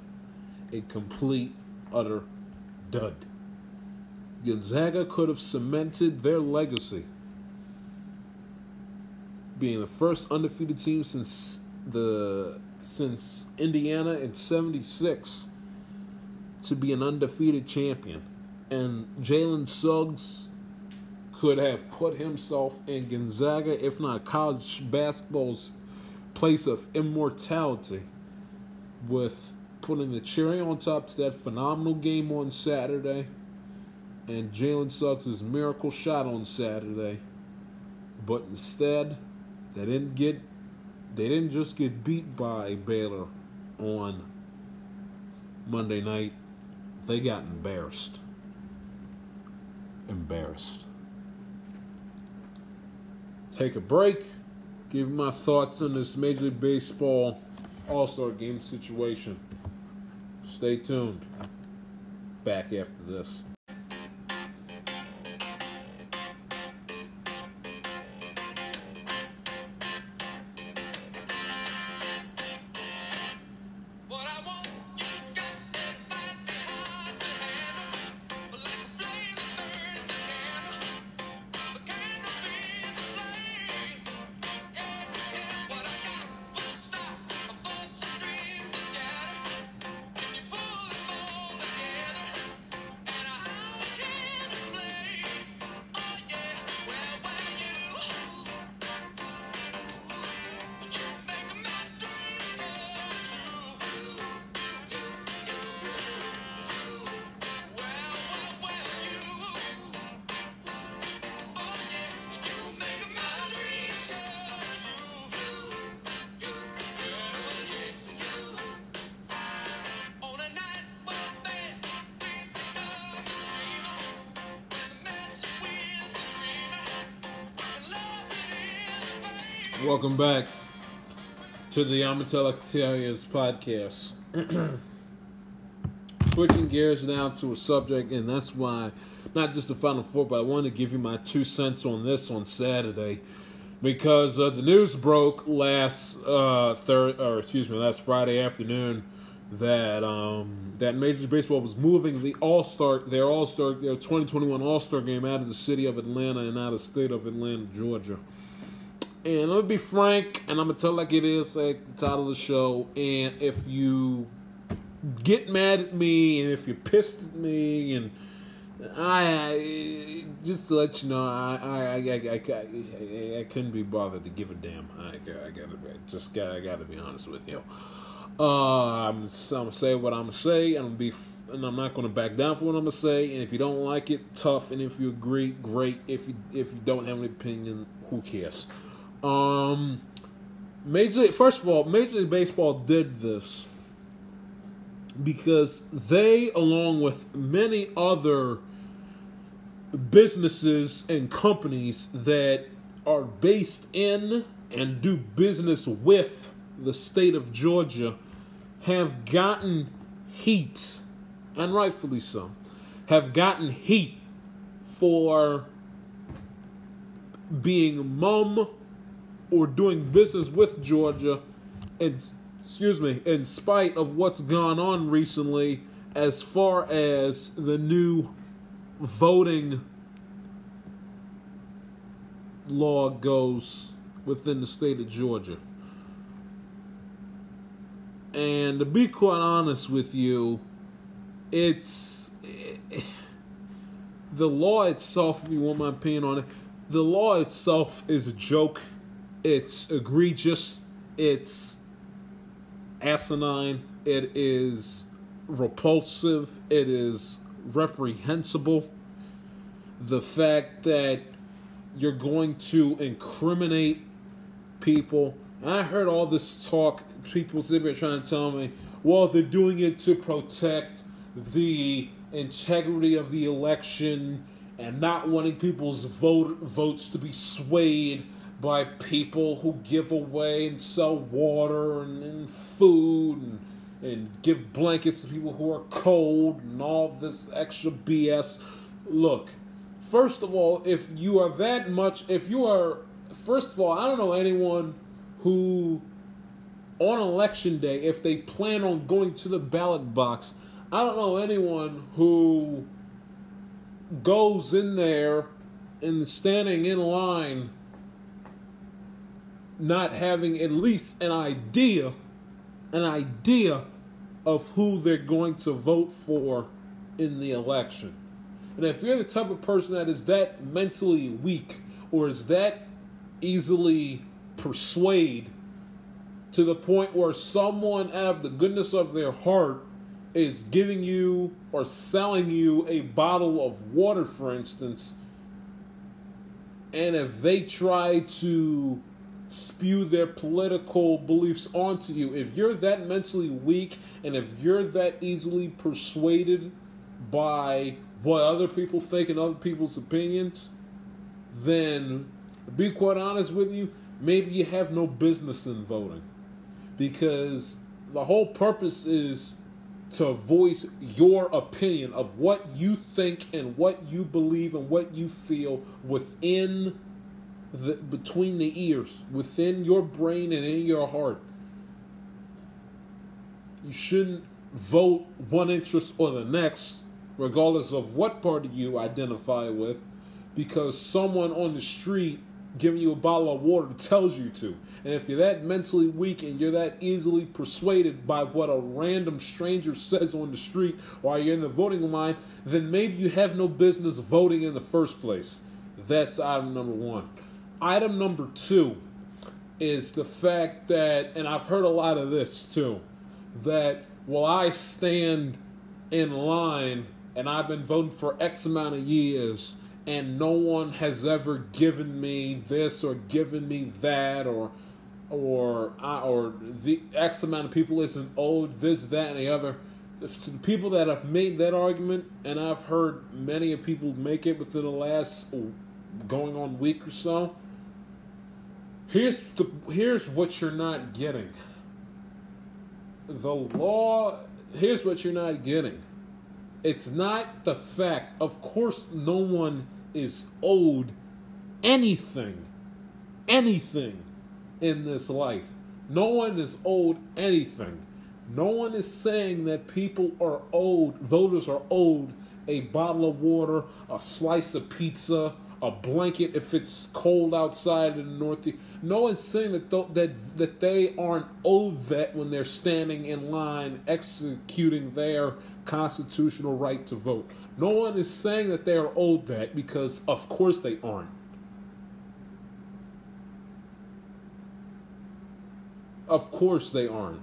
A complete, utter dud. Gonzaga could have cemented their legacy, being the first undefeated team since the since Indiana in '76 to be an undefeated champion, and Jalen Suggs could have put himself in Gonzaga, if not college basketball's place of immortality, with putting the cherry on top to that phenomenal game on Saturday and Jalen Suggs' miracle shot on Saturday. But instead, they didn't get they didn't just get beat by Baylor on Monday night. They got embarrassed. Embarrassed. Take a break. Give my thoughts on this Major League Baseball All Star game situation. Stay tuned. back after this. Welcome back to the Amatella Terriers podcast. Switching gears now to a subject, and that's why, not just the Final Four, but I wanted to give you my two cents on this on Saturday. Because uh, the news broke last uh, third, or excuse me, last Friday afternoon that um, that Major League Baseball was moving the All Star, their All Star, their 2021 All Star game out of the city of Atlanta and out of the state of Atlanta, Georgia. And let me be frank, and I'm gonna tell like it is, like the title of the show. And if you get mad at me, and if you're pissed at me, and I, just to let you know, I I, I, I, I, couldn't be bothered to give a damn. I, I gotta just got I gotta be honest with you. Uh, I'm, I'm gonna say what I'm gonna say, and I'm be, and I'm not gonna back down for what I'm gonna say. And if you don't like it, tough. And if you agree, great. If you if you don't have an opinion, who cares? Um, Major League, first of all, Major League Baseball did this because they, along with many other businesses and companies that are based in and do business with the state of Georgia, have gotten heat, and rightfully so, have gotten heat for being mum or doing business with Georgia, excuse me, in spite of what's gone on recently, as far as the new voting law goes within the state of Georgia. And to be quite honest with you, it's the law itself. If you want my opinion on it, the law itself is a joke. It's egregious. It's asinine. It is repulsive. It is reprehensible. The fact that you're going to incriminate people. I heard all this talk. People sitting there trying to tell me, well, they're doing it to protect the integrity of the election and not wanting people's vote votes to be swayed by people who give away and sell water and, and food and, and give blankets to people who are cold and all this extra BS. Look, first of all, if you are that much, if you are, first of all, I don't know anyone who on election day, if they plan on going to the ballot box, I don't know anyone who goes in there and standing in line not having at least an idea an idea of who they're going to vote for in the election. And if you're the type of person that is that mentally weak or is that easily persuade to the point where someone out of the goodness of their heart is giving you or selling you a bottle of water, for instance, and if they try to spew their political beliefs onto you, if you're that mentally weak and if you're that easily persuaded by what other people think and other people's opinions, then be quite honest with you, maybe you have no business in voting. Because the whole purpose is to voice your opinion of what you think and what you believe and what you feel within the between the ears, within your brain and in your heart. You shouldn't vote one interest or the next, regardless of what party you identify with, because someone on the street giving you a bottle of water tells you to. And if you're that mentally weak and you're that easily persuaded by what a random stranger says on the street while you're in the voting line, then maybe you have no business voting in the first place. That's item number one. Item number two is the fact that, and I've heard a lot of this too, that while I stand in line and I've been voting for X amount of years and no one has ever given me this or given me that or or or the X amount of people isn't owed this that and the other. To the people that have made that argument, and I've heard many of people make it within the last going on week or so. Here's the here's what you're not getting. The law. Here's what you're not getting. It's not the fact. Of course, no one is owed anything, anything in this life. No one is owed anything. No one is saying that people are owed, voters are owed a bottle of water, a slice of pizza, a blanket if it's cold outside in the northeast. No one's saying that th- that that they aren't owed that when they're standing in line executing their constitutional right to vote. No one is saying that they are owed that because of course they aren't. Of course they aren't.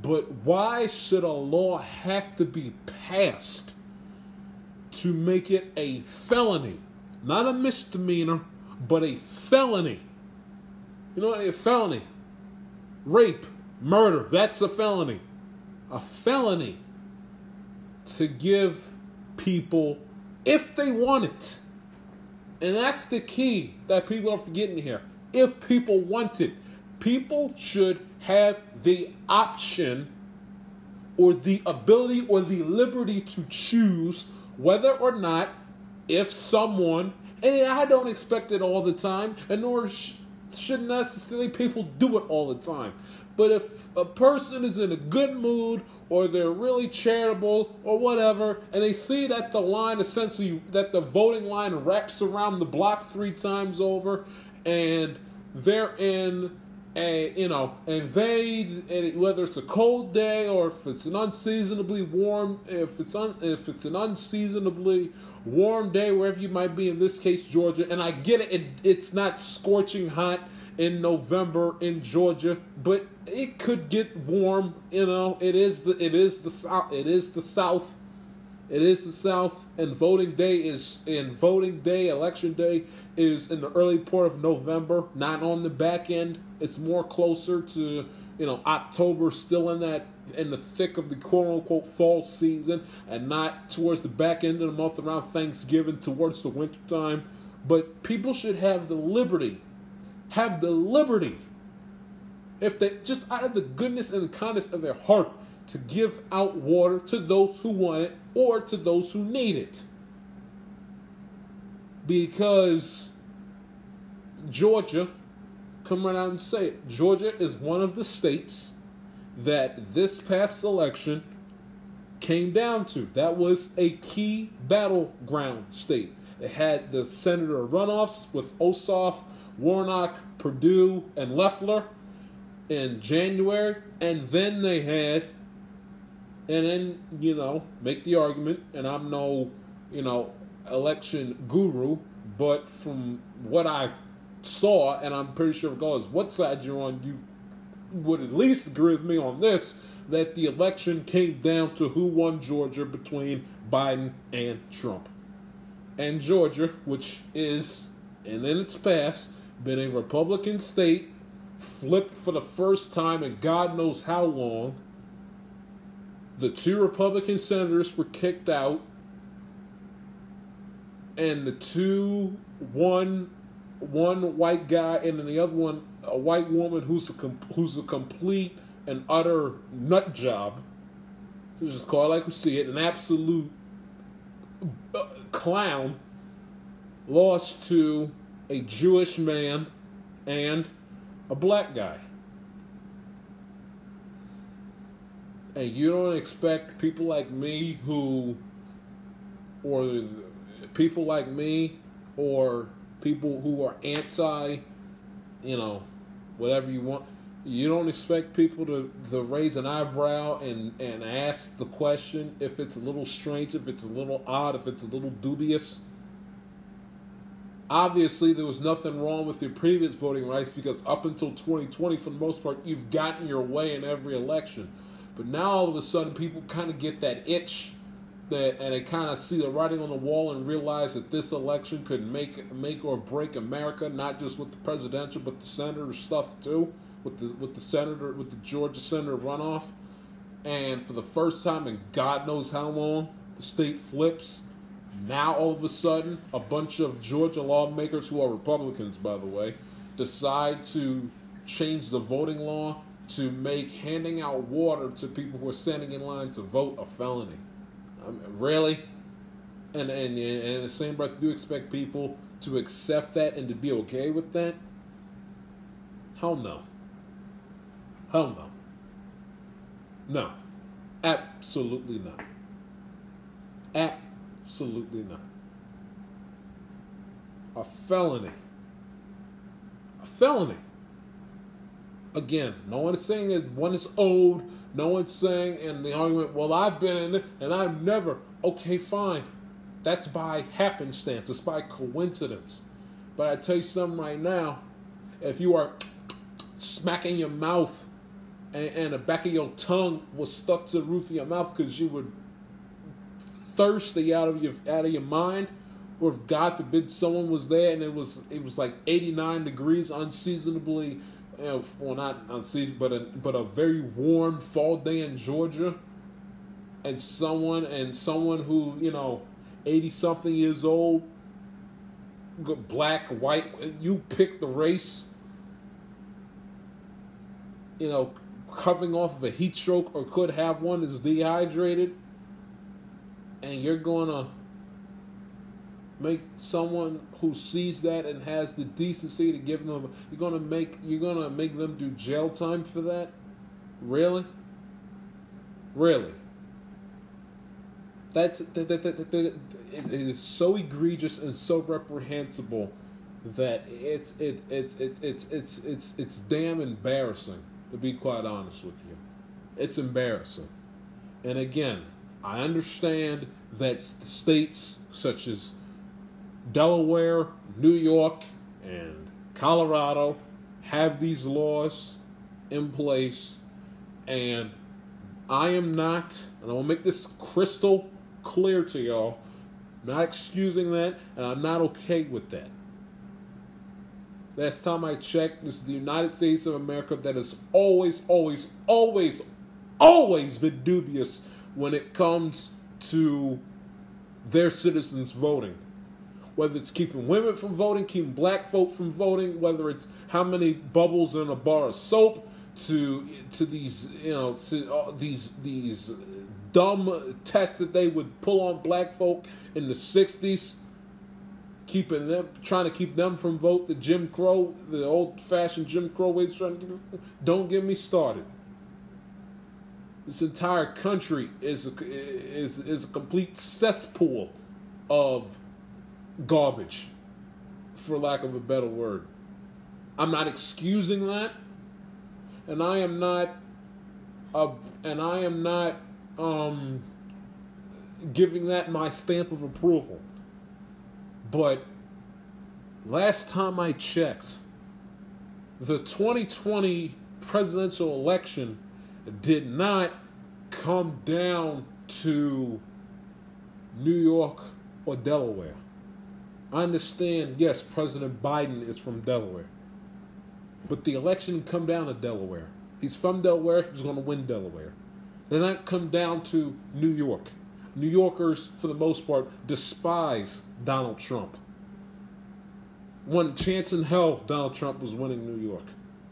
But why should a law have to be passed to make it a felony? Not a misdemeanor, but a felony. You know what a felony? Rape, murder, that's a felony. A felony to give people if they want it. And that's the key that people are forgetting here. If people want it, people should have the option or the ability or the liberty to choose whether or not if someone and I don't expect it all the time, and nor sh- should necessarily people do it all the time. But if a person is in a good mood or they're really charitable or whatever, and they see that the line essentially that the voting line wraps around the block three times over, and they're in a you know, and they and whether it's a cold day or if it's an unseasonably warm, if it's un, if it's an unseasonably warm day wherever you might be. In this case, Georgia, and I get it, it it's not scorching hot in November in Georgia, but it could get warm. You know, it is the it is the south. It is the South. It is the South, and voting day is in voting day, election day is in the early part of November, not on the back end. It's more closer to you know October, still in that in the thick of the quote unquote fall season, and not towards the back end of the month around Thanksgiving, towards the winter time. But people should have the liberty, have the liberty, if they just out of the goodness and the kindness of their heart, to give out water to those who want it or to those who need it. Because Georgia, come right out and say it, Georgia is one of the states that this past election came down to. That was a key battleground state. It had the senator runoffs with Ossoff, Warnock, Perdue, and Loeffler in January, and then they had, and then you know, make the argument. And I'm no, you know, election guru, but from what I saw, and I'm pretty sure regardless what side you're on, you would at least agree with me on this that the election came down to who won Georgia between Biden and Trump. And Georgia, which is, and in its past, been a Republican state, flipped for the first time in God knows how long. The two Republican senators were kicked out, and the two, one, one white guy, and then the other one, a white woman who's a who's a complete and utter nut job, let's just call it like we see it, an absolute uh, clown lost to a Jewish man and a black guy. And you don't expect people like me who, or people like me, or people who are anti, you know, whatever you want. You don't expect people to, to raise an eyebrow and, and ask the question if it's a little strange, if it's a little odd, if it's a little dubious. Obviously, there was nothing wrong with your previous voting rights because up until 2020, for the most part, you've gotten your way in every election. But now all of a sudden, people kind of get that itch that, and they kind of see the writing on the wall and realize that this election could make make or break America, not just with the presidential, but the senator stuff too, with the with the senator with the Georgia senator runoff. And for the first time in God knows how long, the state flips. Now all of a sudden, a bunch of Georgia lawmakers who are Republicans, by the way, decide to change the voting law to make handing out water to people who are standing in line to vote a felony. Um, I mean, really? And, and and in the same breath, do you expect people to accept that and to be okay with that? Hell no. Hell no. No. Absolutely not. Absolutely not. A felony. A felony. Again, no one is saying that one is owed. No one's saying in the argument, well, I've been in it and I've never. Okay, fine. That's by happenstance. It's by coincidence. But I tell you something right now. If you are smacking your mouth and, and the back of your tongue was stuck to the roof of your mouth because you were thirsty out of your out of your mind, or if God forbid someone was there and it was it was like 89 degrees unseasonably you well not unseasonable but a but a very warm fall day in Georgia. And someone and someone who, you know, 80 something years old black, white, you pick the race you know, coming off of a heat stroke or could have one is dehydrated and you're gonna make someone who sees that and has the decency to give them you're gonna make you're gonna make them do jail time for that? Really? Really? That, that, that, that, that it it is so egregious and so reprehensible that it's it, it's it's it's it's it's it's damn embarrassing to be quite honest with you. It's embarrassing. And again i understand that states such as Delaware, New York, and Colorado have these laws in place, and I am not, and I will make this crystal clear to y'all, not excusing that, and I'm not okay with that. Last time I checked, this is the United States of America that has always, always, always, always been dubious when it comes to their citizens voting whether it's keeping women from voting, keeping black folk from voting, whether it's how many bubbles in a bar of soap, to to these you know to uh, these these dumb tests that they would pull on black folk in the '60s, keeping them trying to keep them from vote. The Jim Crow, the old fashioned Jim Crow ways trying to keep. Don't get me started. This entire country is a, is is a complete cesspool of garbage, for lack of a better word. I'm not excusing that, and I am not, uh, and I am not um, giving that my stamp of approval. But last time I checked, the 2020 presidential election did not come down to New York or Delaware. I understand, yes, President Biden is from Delaware. But the election come down to Delaware. He's from Delaware, he's going to win Delaware. Then that come down to New York. New Yorkers, for the most part, despise Donald Trump. One chance in hell Donald Trump was winning New York.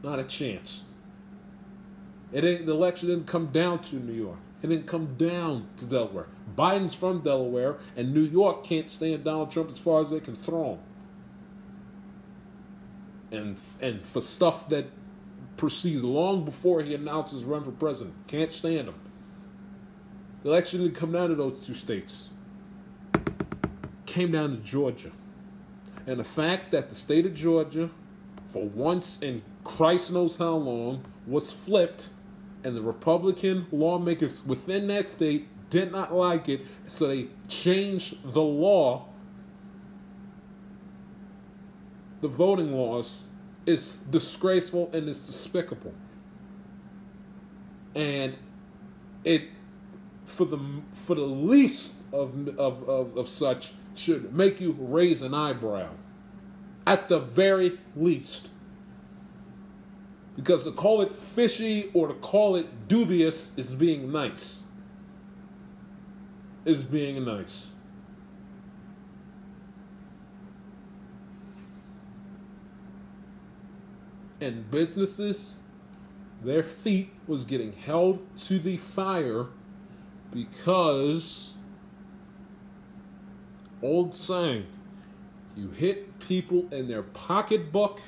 Not a chance. It ain't, the election didn't come down to New York. It didn't come down to Delaware. Biden's from Delaware, and New York can't stand Donald Trump as far as they can throw him. And and for stuff that proceeds long before he announces run for president, can't stand him. The election didn't come down to those two states. Came down to Georgia. And the fact that the state of Georgia, for once in Christ knows how long, was flipped, and the Republican lawmakers within that state did not like it, so they changed the law, the voting laws, is disgraceful and is despicable. And it, for the for the least of of, of, of such, should make you raise an eyebrow. At the very least. Because to call it fishy or to call it dubious is being nice. Is being nice. And businesses, their feet was getting held to the fire because old saying, you hit people in their pocketbook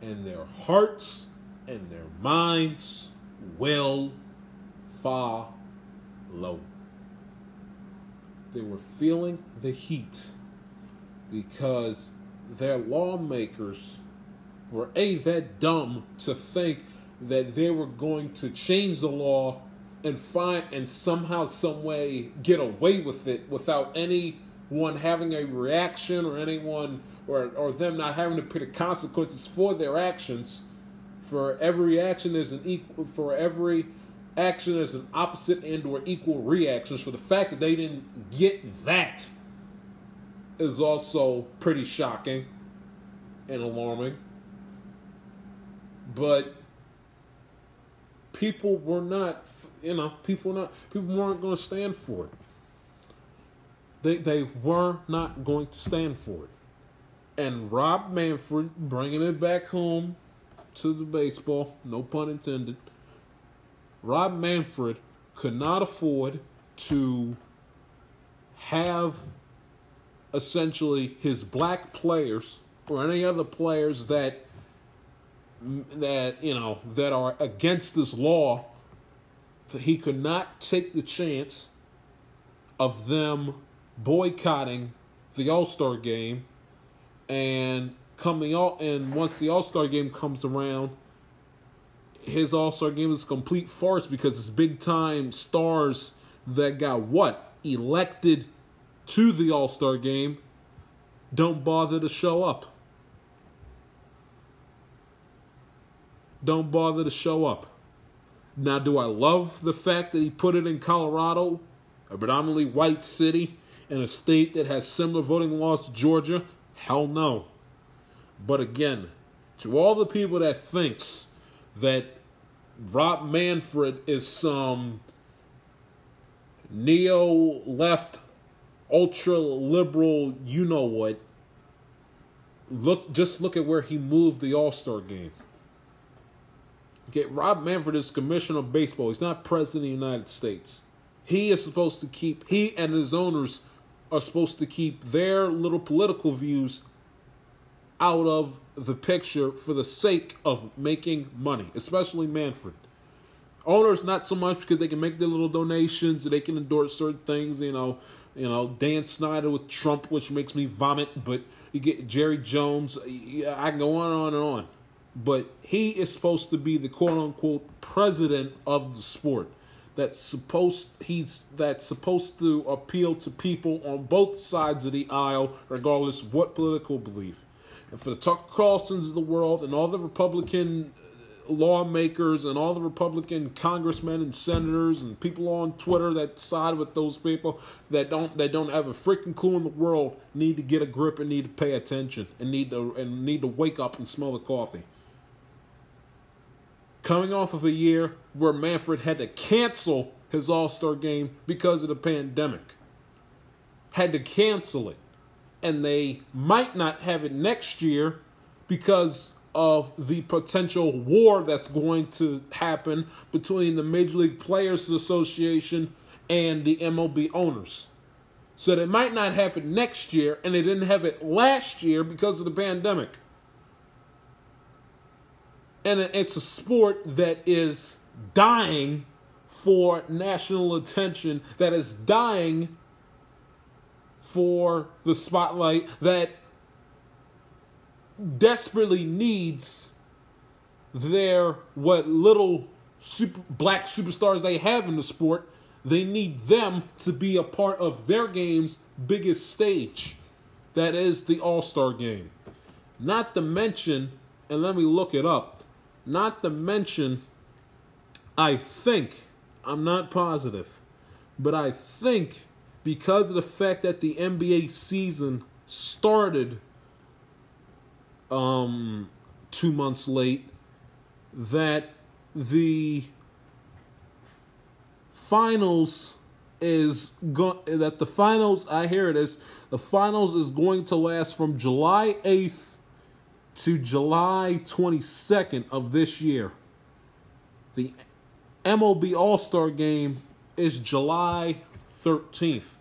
and their hearts and their minds will follow. They were feeling the heat because their lawmakers were a that dumb to think that they were going to change the law and find and somehow some way get away with it without anyone having a reaction or anyone or or them not having to pay the consequences for their actions. For every action there's an equal for every action as an opposite and or equal reactions. For the fact that they didn't get that is also pretty shocking and alarming. But people were not you know people not people weren't going to stand for it. They they were not going to stand for it. And rob manfred bringing it back home to the baseball no pun intended rob manfred could not afford to have essentially his black players or any other players that that you know that are against this law he could not take the chance of them boycotting the All-Star game and coming out and once the All-Star game comes around his All-Star game is a complete farce because it's big time stars that got what elected to the All-Star game don't bother to show up don't bother to show up. Now, do I love the fact that he put it in Colorado, a predominantly white city, in a state that has similar voting laws to Georgia? Hell no. But again, to all the people that thinks that Rob Manfred is some neo left, ultra liberal, you know what? Look, just look at where he moved the All Star game. Get Rob Manfred is commissioner of baseball. He's not president of the United States. He is supposed to keep he and his owners are supposed to keep their little political views out of the picture for the sake of making money, especially Manfred. Owners not so much because they can make their little donations, they can endorse certain things, you know, you know, Dan Snyder with Trump, which makes me vomit, but you get Jerry Jones, I can go on and on and on but he is supposed to be the quote unquote president of the sport. That's supposed he's that's supposed to appeal to people on both sides of the aisle, regardless what political belief. And for the Tucker Carlsons of the world and all the Republican uh, lawmakers and all the Republican congressmen and senators and people on Twitter that side with those people that don't that don't have a freaking clue in the world need to get a grip and need to pay attention and need to and need to wake up and smell the coffee coming off of a year where Manfred had to cancel his All Star game because of the pandemic. Had to cancel it. And they might not have it next year because of the potential war that's going to happen between the Major League Players Association and the MLB owners. So they might not have it next year, and they didn't have it last year because of the pandemic. And it's a sport that is dying for national attention, that is dying for the spotlight, that desperately needs their what little super black superstars they have in the sport they need them to be a part of their game's biggest stage. That is the all-star game. Not to mention and let me look it up not to mention i think i'm not positive but i think because of the fact that the nba season started um, two months late that the finals is go- that the finals I hear it is the finals is going to last from July 8th to July 22nd of this year. The MLB All-Star game is July 13th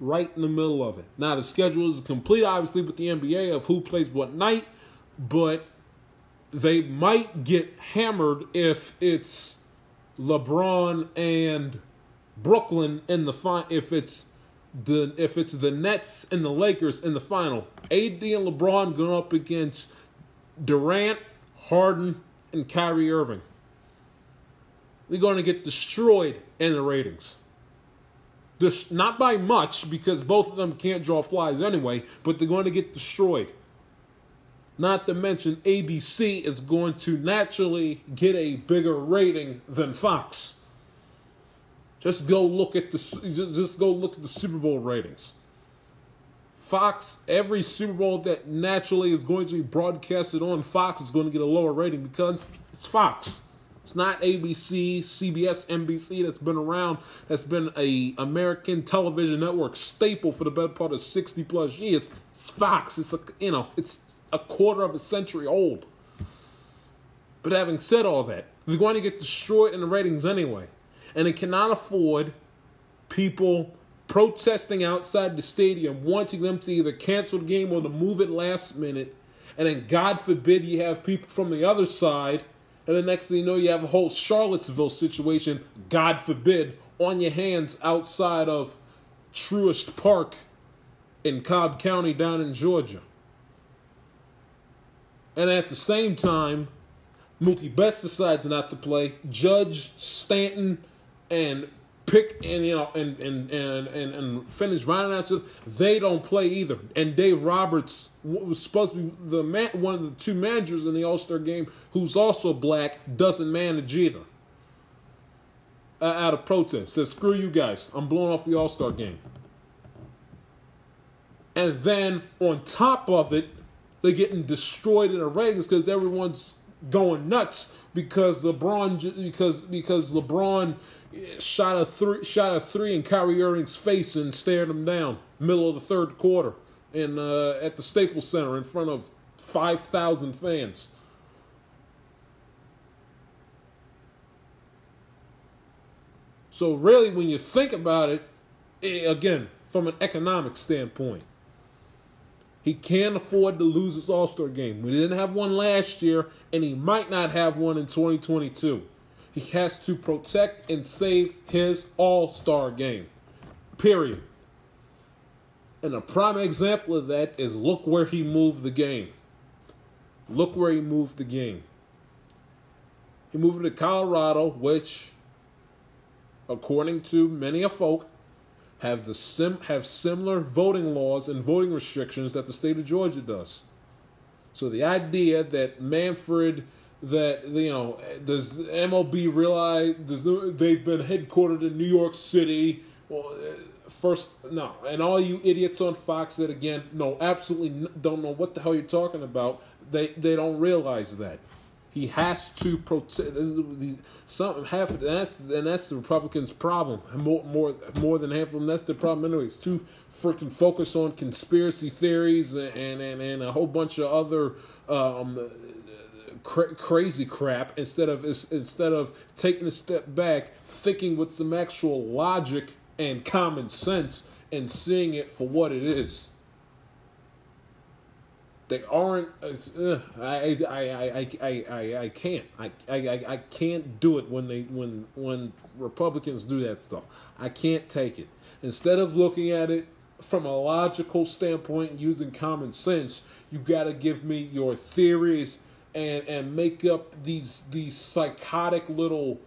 right in the middle of it. Now the schedule is complete, obviously, with the NBA of who plays what night, but they might get hammered if it's LeBron and Brooklyn in the final. If it's the if it's the Nets and the Lakers in the final, AD and LeBron going up against Durant, Harden, and Kyrie Irving. They're going to get destroyed in the ratings. Not by much because both of them can't draw flies anyway, but they're going to get destroyed. Not to mention ABC is going to naturally get a bigger rating than Fox. Just go look at the just go look at the Super Bowl ratings. Fox, every Super Bowl that naturally is going to be broadcasted on Fox is going to get a lower rating because it's Fox. It's not ABC, CBS, NBC that's been around, that's been a American television network staple for the better part of 60 plus years. It's Fox. It's a you know, it's a quarter of a century old. But having said all that, they're going to get destroyed in the ratings anyway. And it cannot afford people protesting outside the stadium, wanting them to either cancel the game or to move it last minute. And then, God forbid, you have people from the other side and the next thing you know, you have a whole Charlottesville situation, God forbid, on your hands outside of Truist Park in Cobb County down in Georgia. And at the same time, Mookie Betts decides not to play. Judge, Stanton, and pick and you know and and and and, and finish running after they don't play either. And Dave Roberts was supposed to be the man, one of the two managers in the All Star game, who's also black, doesn't manage either. Uh, out of protest, says screw you guys, I'm blowing off the All Star game. And then on top of it, they're getting destroyed in the ratings because everyone's going nuts because LeBron because because LeBron shot a three shot a three in Kyrie Irving's face and stared him down middle of the third quarter in uh, at the Staples Center in front of five thousand fans. So really, when you think about it, eh, again from an economic standpoint, he can't afford to lose his All Star game. We didn't have one last year, and he might not have one in 2022. He has to protect and save his All Star game. Period. And a prime example of that is look where he moved the game. Look where he moved the game. He moved to Colorado, which, according to many a folk, have the sim have similar voting laws and voting restrictions that the state of Georgia does. So the idea that Manfred that you know does MLB realize does they've been headquartered in New York City well, uh, first no and all you idiots on Fox that again no absolutely don't know what the hell you're talking about they they don't realize that he has to protect some half and that's and that's the Republicans' problem. More more more than half of them. That's the problem anyway. It's too freaking focused on conspiracy theories and and and a whole bunch of other um, cra- crazy crap instead of instead of taking a step back, thinking with some actual logic and common sense, and seeing it for what it is. They aren't. Uh, I, I, I, I, I, I can't. I, I, I can't do it when they when when Republicans do that stuff. I can't take it. Instead of looking at it from a logical standpoint using common sense, you got to give me your theories and and make up these these psychotic little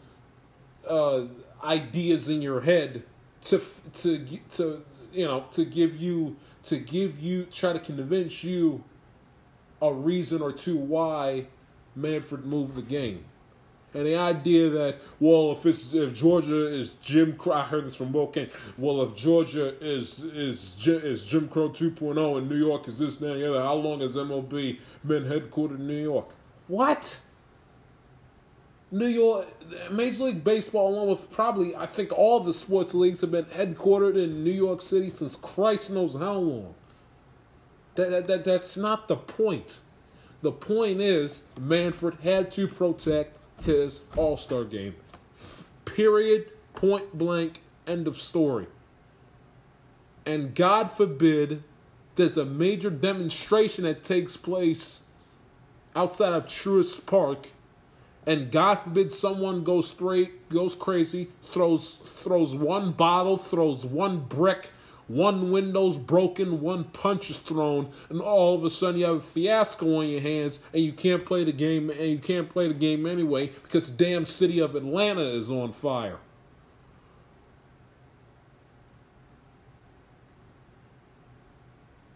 uh, ideas in your head to to to you know to give you to give you try to convince you a reason or two why Manfred moved the game. And the idea that, well, if it's if Georgia is Jim Crow, I heard this from Will Cain. Well, if Georgia is is is Jim Crow 2.0 and New York is this, that, and the other, how long has MLB been headquartered in New York? What? New York, Major League Baseball, along with probably, I think all the sports leagues have been headquartered in New York City since Christ knows how long. That, that, that, that's not the point. The point is, Manfred had to protect his All Star game. Period. Point blank. End of story. And God forbid there's a major demonstration that takes place outside of Truist Park, and God forbid someone goes straight, goes crazy, throws throws one bottle, throws one brick one window's broken, one punch is thrown, and all of a sudden you have a fiasco on your hands, and you can't play the game, and you can't play the game anyway because the damn city of Atlanta is on fire.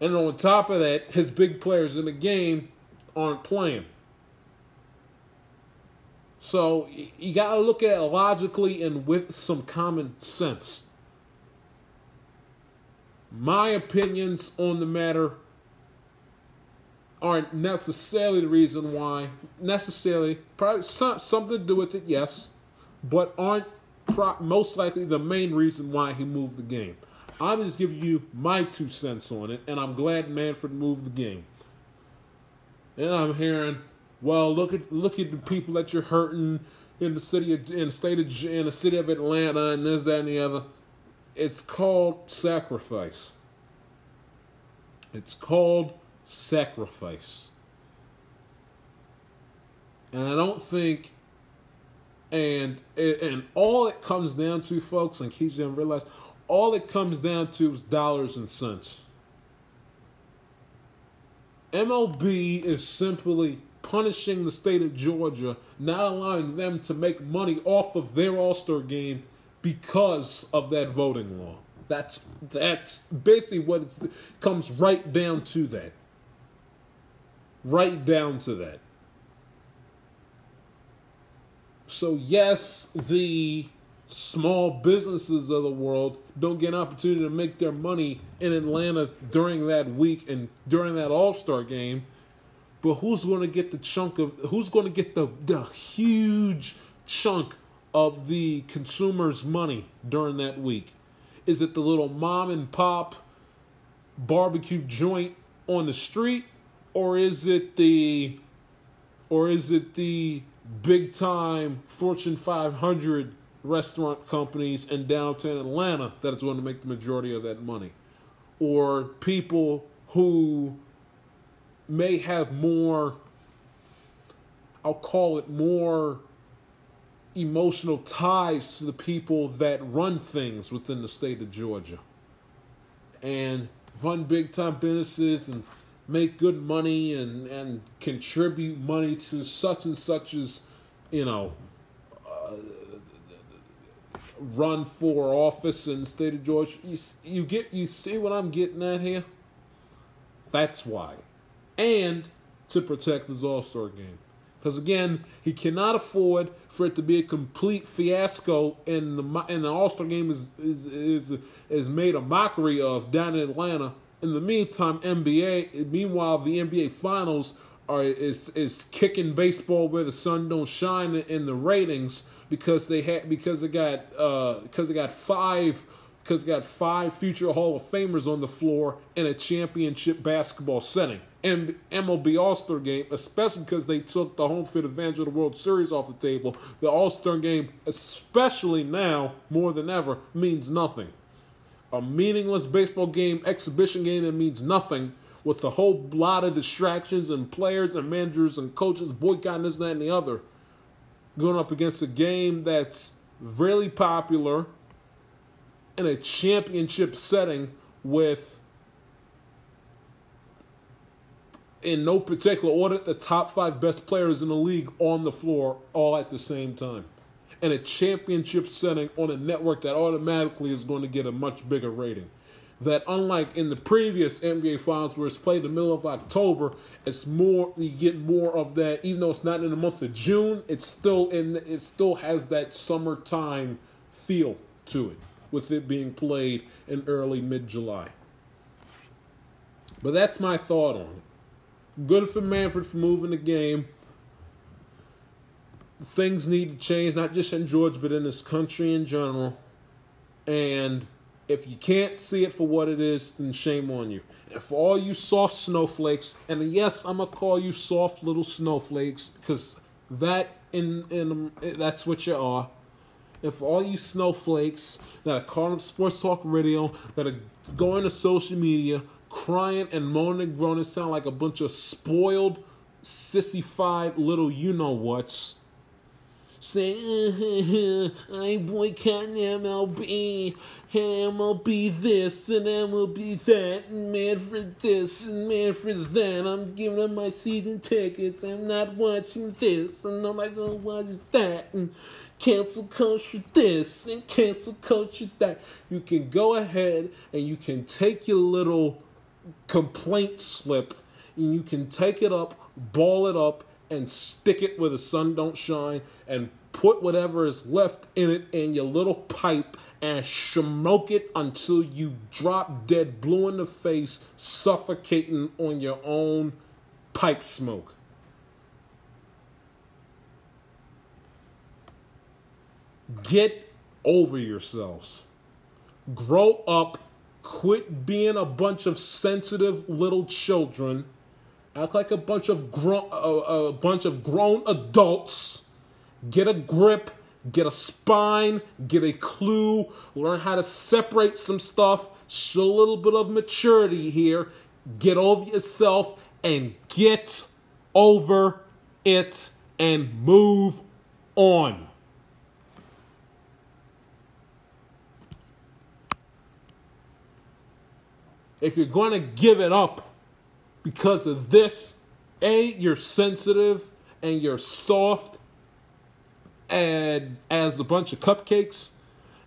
And on top of that, his big players in the game aren't playing. So you got to look at it logically and with some common sense. My opinions on the matter aren't necessarily the reason why, necessarily, probably some, something to do with it, yes, but aren't pro- most likely the main reason why he moved the game. I'm just giving you my two cents on it, and I'm glad Manfred moved the game. And I'm hearing, well, look at look at the people that you're hurting in the city of, in the state of in the city of Atlanta and this that and the other. It's called sacrifice. It's called sacrifice. And I don't think and and all it comes down to folks and keeps them realize all it comes down to is dollars and cents. MLB is simply punishing the state of Georgia, not allowing them to make money off of their All-Star game because of that voting law. That's that's basically what it comes right down to that. Right down to that. So yes, the small businesses of the world don't get an opportunity to make their money in Atlanta during that week and during that All-Star game. But who's going to get the chunk of who's going to get the the huge chunk of the consumer's money during that week? Is it the little mom and pop barbecue joint on the street or is it the or is it the big time Fortune 500 restaurant companies in downtown Atlanta that is going to make the majority of that money? Or people who may have more, I'll call it more emotional ties to the people that run things within the state of Georgia and run big time businesses and make good money and, and contribute money to such and such as, you know, uh, run for office in the state of Georgia. You, you get you see what I'm getting at here? That's why. And to protect his All Star game. Because again, he cannot afford for it to be a complete fiasco, and the and the All Star game is, is is is made a mockery of down in Atlanta. In the meantime, NBA. Meanwhile, the NBA Finals are is is kicking baseball where the sun don't shine in the ratings because they had because they got uh because they got five because got five future Hall of Famers on the floor in a championship basketball setting. And MLB All Star game, especially because they took the home field advantage of the World Series off the table, the All Star game, especially now more than ever, means nothing. A meaningless baseball game, exhibition game that means nothing, with a whole lot of distractions and players and managers and coaches boycotting this, that, and the other, going up against a game that's really popular in a championship setting with in no particular order the top five best players in the league on the floor all at the same time. In a championship setting on a network that automatically is going to get a much bigger rating. That unlike in the previous NBA finals where it's played in the middle of October, it's more you get more of that even though it's not in the month of June, it's still in it still has that summertime feel to it with it being played in early mid July. But that's my thought on it. Good for Manfred for moving the game. Things need to change, not just in Georgia, but in this country in general. And if you can't see it for what it is, then shame on you. And for all you soft snowflakes, and yes, I'm gonna call you soft little snowflakes because that in in that's what you are. For all you snowflakes that are calling up Sports Talk Radio, that are going to social media, crying and moaning and groaning, sound like a bunch of spoiled, sissified little you know whats saying, uh-huh, uh-huh, I boycott MLB, and MLB this, and MLB that, and Manfred this, and Manfred that. I'm giving up my season tickets, I'm not watching this, and I'm not gonna watch that, and cancel culture this, and cancel culture that. You can go ahead and you can take your little complaint slip, and you can take it up, ball it up, and stick it where the sun don't shine and put whatever is left in it in your little pipe and smoke it until you drop dead blue in the face suffocating on your own pipe smoke get over yourselves. Grow up. Quit being a bunch of sensitive little children. Act like a bunch of grown a, a bunch of grown adults. Get a grip. Get a spine. Get a clue. Learn how to separate some stuff. Show a little bit of maturity here. Get over yourself and get over it and move on if you're going to give it up because of this, A, you're sensitive and you're soft and as a bunch of cupcakes.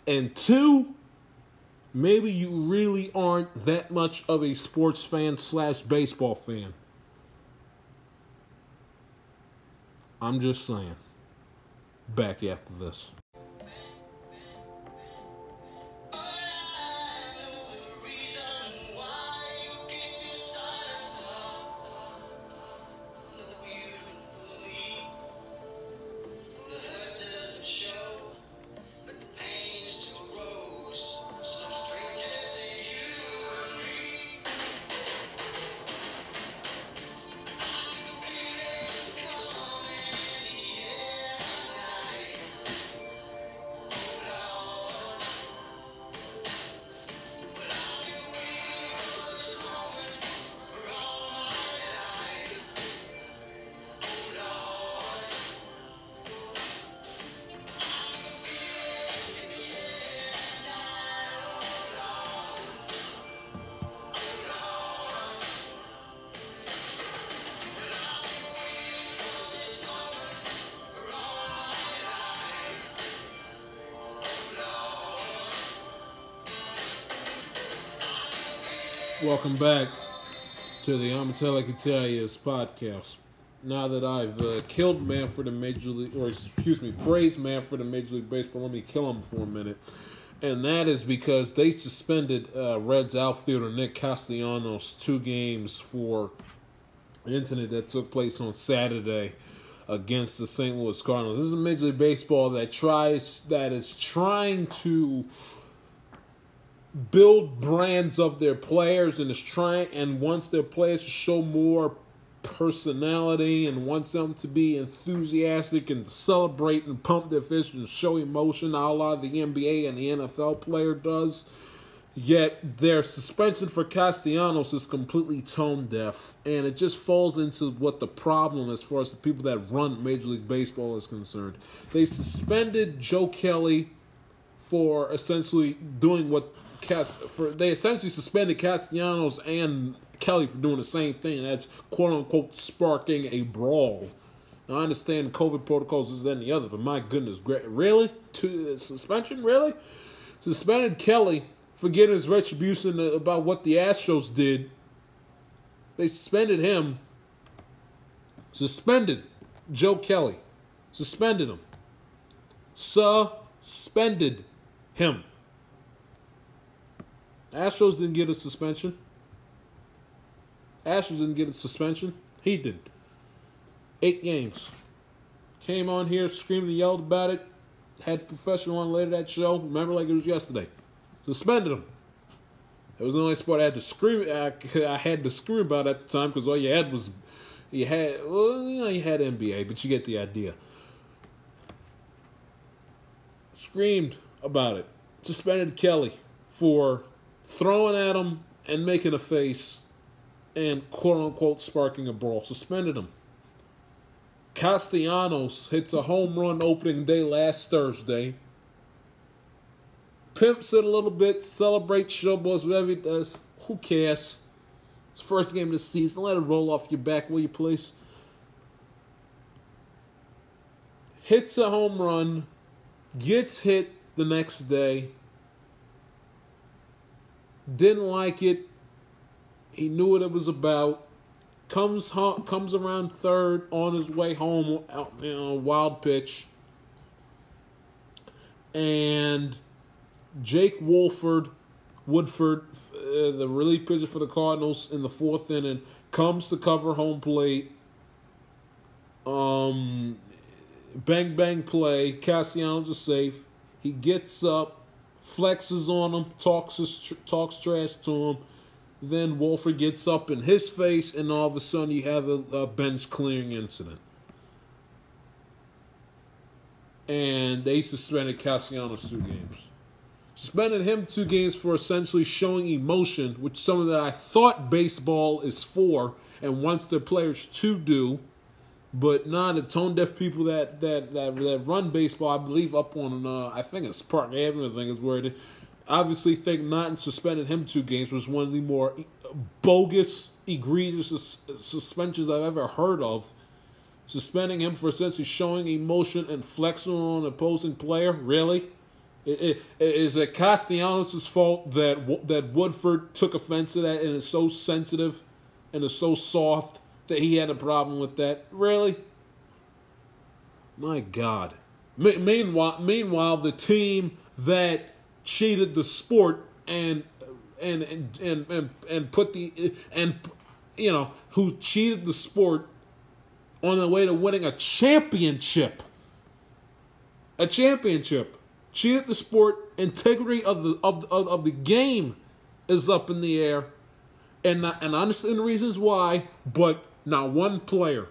And two, maybe you really aren't that much of a sports fan slash baseball fan. I'm just saying. Back after this. Welcome back to the Amatella Catalias podcast. Now that I've uh, killed Manfred in Major League, or excuse me, praised Manfred in Major League Baseball, let me kill him for a minute. And that is because they suspended uh, Reds outfielder Nick Castellanos two games for an incident that took place on Saturday against the St. Louis Cardinals. This is a Major League Baseball that tries that is trying to build brands of their players and is trying and wants their players to show more personality and wants them to be enthusiastic and celebrate and pump their fist and show emotion a la the NBA and the NFL player does. Yet their suspension for Castellanos is completely tone deaf, and it just falls into what the problem as far as the people that run Major League Baseball is concerned. They suspended Joe Kelly for essentially doing what Cast for they essentially suspended Castellanos and Kelly for doing the same thing. That's quote unquote sparking a brawl. Now, I understand COVID protocols is than the other, but my goodness, really to uh, suspension really suspended Kelly for getting his retribution about what the Astros did. They suspended him. Suspended Joe Kelly. Suspended him. Suspended him. Astros didn't get a suspension. Astros didn't get a suspension. He didn't. Eight games. Came on here, screamed and yelled about it. Had professional on later that show. Remember like it was yesterday. Suspended him. It was the only sport I had to scream. I, I had to scream about at the time because all you had was you had well, you know, you had NBA, but you get the idea. Screamed about it. Suspended Kelly for throwing at him and making a face and quote unquote sparking a brawl. Suspended him. Castellanos hits a home run opening day last Thursday. Pimps it a little bit, celebrates showboys, whatever he does. Who cares? It's first game of the season. Let it roll off your back, will you please? Hits a home run, gets hit the next day. Didn't like it. He knew what it was about. Comes home, comes around third on his way home. out, You know, wild pitch. And Jake Wolford, Woodford, uh, the relief pitcher for the Cardinals in the fourth inning, comes to cover home plate. Um, bang bang play. Castellanos is safe. He gets up, flexes on him, talks his, talks trash to him. Then Wolford gets up in his face, and all of a sudden you have a, a bench clearing incident. And they suspended Castellanos two games. Suspended him two games for essentially showing emotion, which something that I thought baseball is for and wants their players to do. But not the tone deaf people that, that that that run baseball, I believe, up on uh, I think it's Park Avenue. I think is where it. Obviously, think not suspended him two games was one of the more bogus, egregious sus- suspensions I've ever heard of. Suspending him for essentially showing emotion and flexing on an opposing player, really. It, it, is it Castellanos' fault that that Woodford took offense to that and is so sensitive and is so soft that he had a problem with that? Really? My God. Me- meanwhile, meanwhile, the team that cheated the sport and and and and and, and put the and you know who cheated the sport on the way to winning a championship. A championship cheated the sport, integrity of the of, of, of the game is up in the air, and not, and I understand the reasons why, but not one player,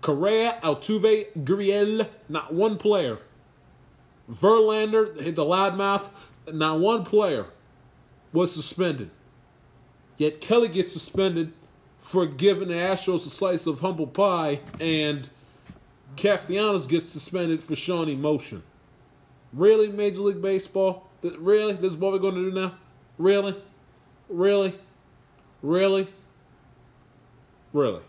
Correa, Altuve, Gurriel, not one player, Verlander, the loudmouth, not one player was suspended. Yet Kelly gets suspended for giving the Astros a slice of humble pie, and Castellanos gets suspended for showing emotion. Really, Major League Baseball? Really? This is what we're going to do now? Really? Really? Really? Really?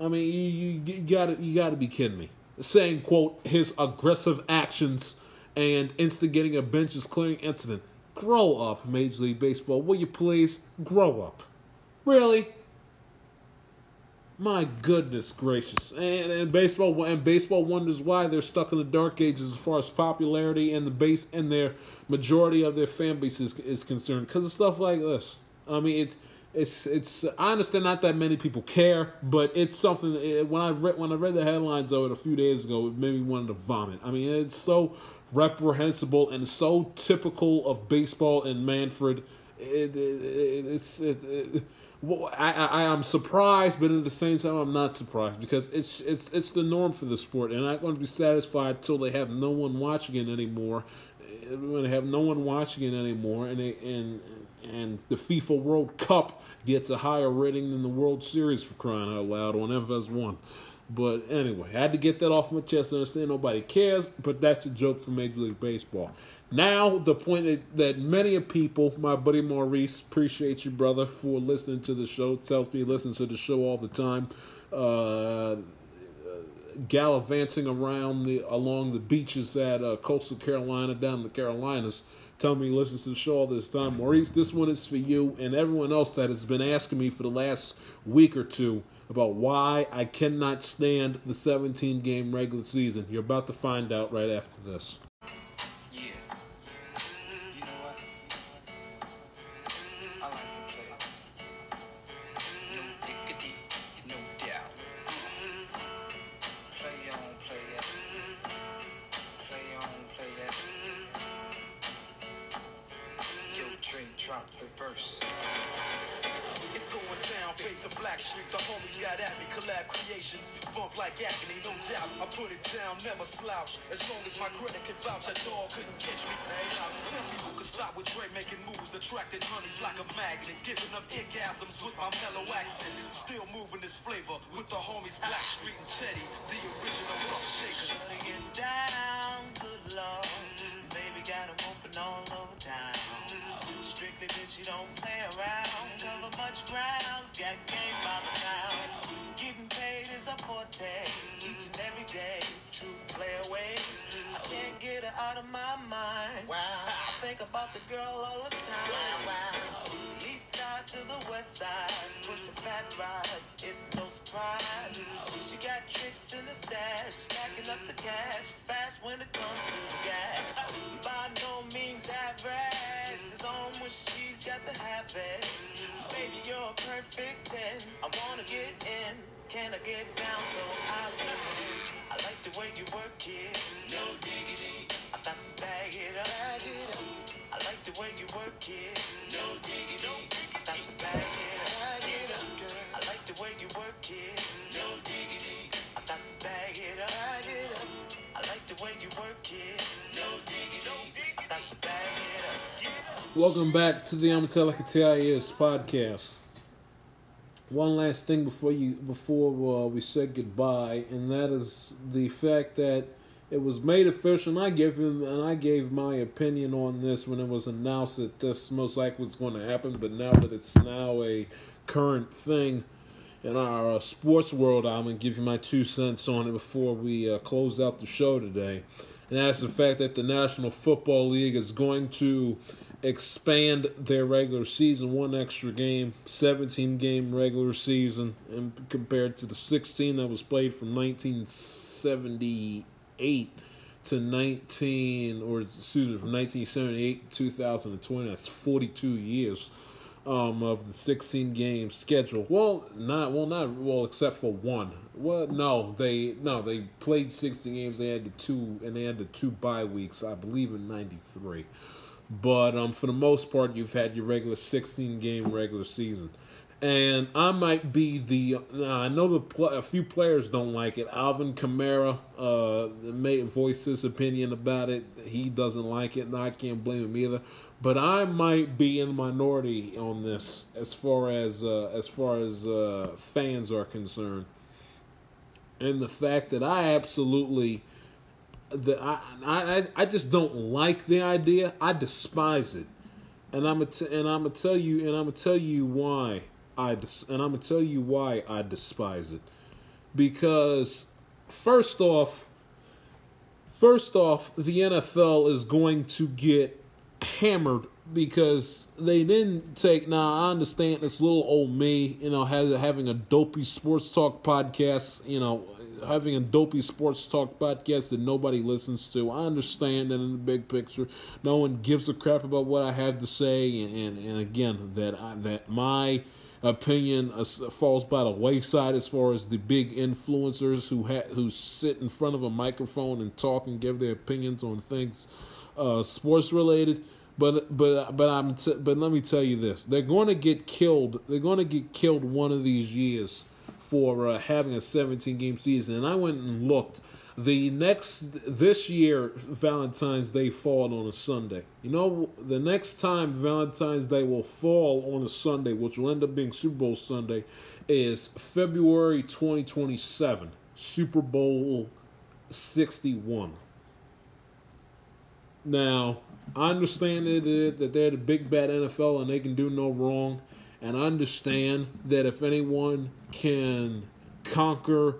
I mean, you, you, you gotta you gotta be kidding me. Saying quote his aggressive actions and instigating a benches clearing incident. Grow up, Major League Baseball. Will you please grow up? Really? My goodness gracious! And, and baseball and baseball wonders why they're stuck in the dark ages as far as popularity and the base and their majority of their fan base is, is concerned because of stuff like this. I mean, it, it's it's. I understand not that many people care, but it's something. It, when I read when I read the headlines of it a few days ago, it made me want to vomit. I mean, it's so reprehensible and so typical of baseball and Manfred. It, it, it, it's it, it, well, I, I I'm surprised, but at the same time, I'm not surprised because it's it's it's the norm for the sport, and I'm not going to be satisfied until they have no one watching it anymore. When they have no one watching it anymore, and they, and and the FIFA World Cup gets a higher rating than the World Series for crying out loud on FS1. But anyway, I had to get that off my chest. I understand nobody cares, but that's a joke for Major League Baseball. Now, the point that, that many of people, my buddy Maurice, appreciate you, brother, for listening to the show. Tells me he listens to the show all the time. Uh, gallivanting around the along the beaches at uh, coastal Carolina, down the Carolinas. Tell me listens to the show all this time. Maurice, this one is for you and everyone else that has been asking me for the last week or two about why I cannot stand the 17 game regular season. You're about to find out right after this. At creations. Bump like agony, no doubt. I put it down, never slouch. As long as my credit can vouch, that dog couldn't catch me. Say out. Who could stop with Dre making moves, attracting honeys like a magnet. Giving them orgasms with my mellow accent. Still moving this flavor with the homies Blackstreet and Teddy, the original rough shakers. Singing down, good lord. Baby got 'em open all over town. Strictly bitch, you don't play around. Cover much grounds, got game by the pound. Getting paid is a forte, each and every day. True play away. I can't get her out of my mind. Wow. I think about the girl all the time. East side to the west side, pushing fat rides, it's no surprise. She got tricks in the stash, stacking up the cash, fast when it comes to the gas. By no means average, it's on when she's got to have it. Baby, you're a perfect 10. I wanna get in, can I get down so I can? I like the way you work it, no diggity. I got to bag it up. I like the way you work it, no diggity. I got to bag it up. I like the way you work it, no diggity. I got to bag it up. I like the way you work it, no diggity. I got to bag it up. Welcome back to the Amatelica TIS podcast. One last thing before you before uh, we said goodbye, and that is the fact that it was made official. And I gave him and I gave my opinion on this when it was announced that this most likely was going to happen. But now that it's now a current thing in our uh, sports world, I'm gonna give you my two cents on it before we uh, close out the show today. And that's the fact that the National Football League is going to expand their regular season one extra game, 17 game regular season, and compared to the 16 that was played from 1978 to 19 or excuse me from 1978 to 2020. That's 42 years um, of the 16 game schedule. Well, not well, not well, except for one. Well, no, they no they played 16 games. They had the two and they had the two bye weeks, I believe, in '93. But um, for the most part, you've had your regular 16 game regular season. And I might be the. I know the pl- a few players don't like it. Alvin Kamara uh, may voice his opinion about it. He doesn't like it, and I can't blame him either. But I might be in the minority on this as far as uh, as far as uh, fans are concerned, and the fact that I absolutely that I, I I just don't like the idea. I despise it, and I'm gonna and I'm gonna tell you and I'm gonna tell you why I des- and I'm gonna tell you why I despise it. Because first off, first off, the NFL is going to get hammered because they didn't take. Now I understand this little old me, you know, has having a dopey sports talk podcast, you know, having a dopey sports talk podcast that nobody listens to. I understand that in the big picture, no one gives a crap about what I have to say, and and, and again that I, that my opinion falls by the wayside as far as the big influencers who ha- who sit in front of a microphone and talk and give their opinions on things uh, sports related. But but but I'm t- but let me tell you this: they're going to get killed. They're going to get killed one of these years for uh, having a 17 game season. And I went and looked. The next this year Valentine's Day fall on a Sunday. You know the next time Valentine's Day will fall on a Sunday, which will end up being Super Bowl Sunday, is February 2027, Super Bowl 61. Now, I understand that, that they're the big bad NFL and they can do no wrong. And understand that if anyone can conquer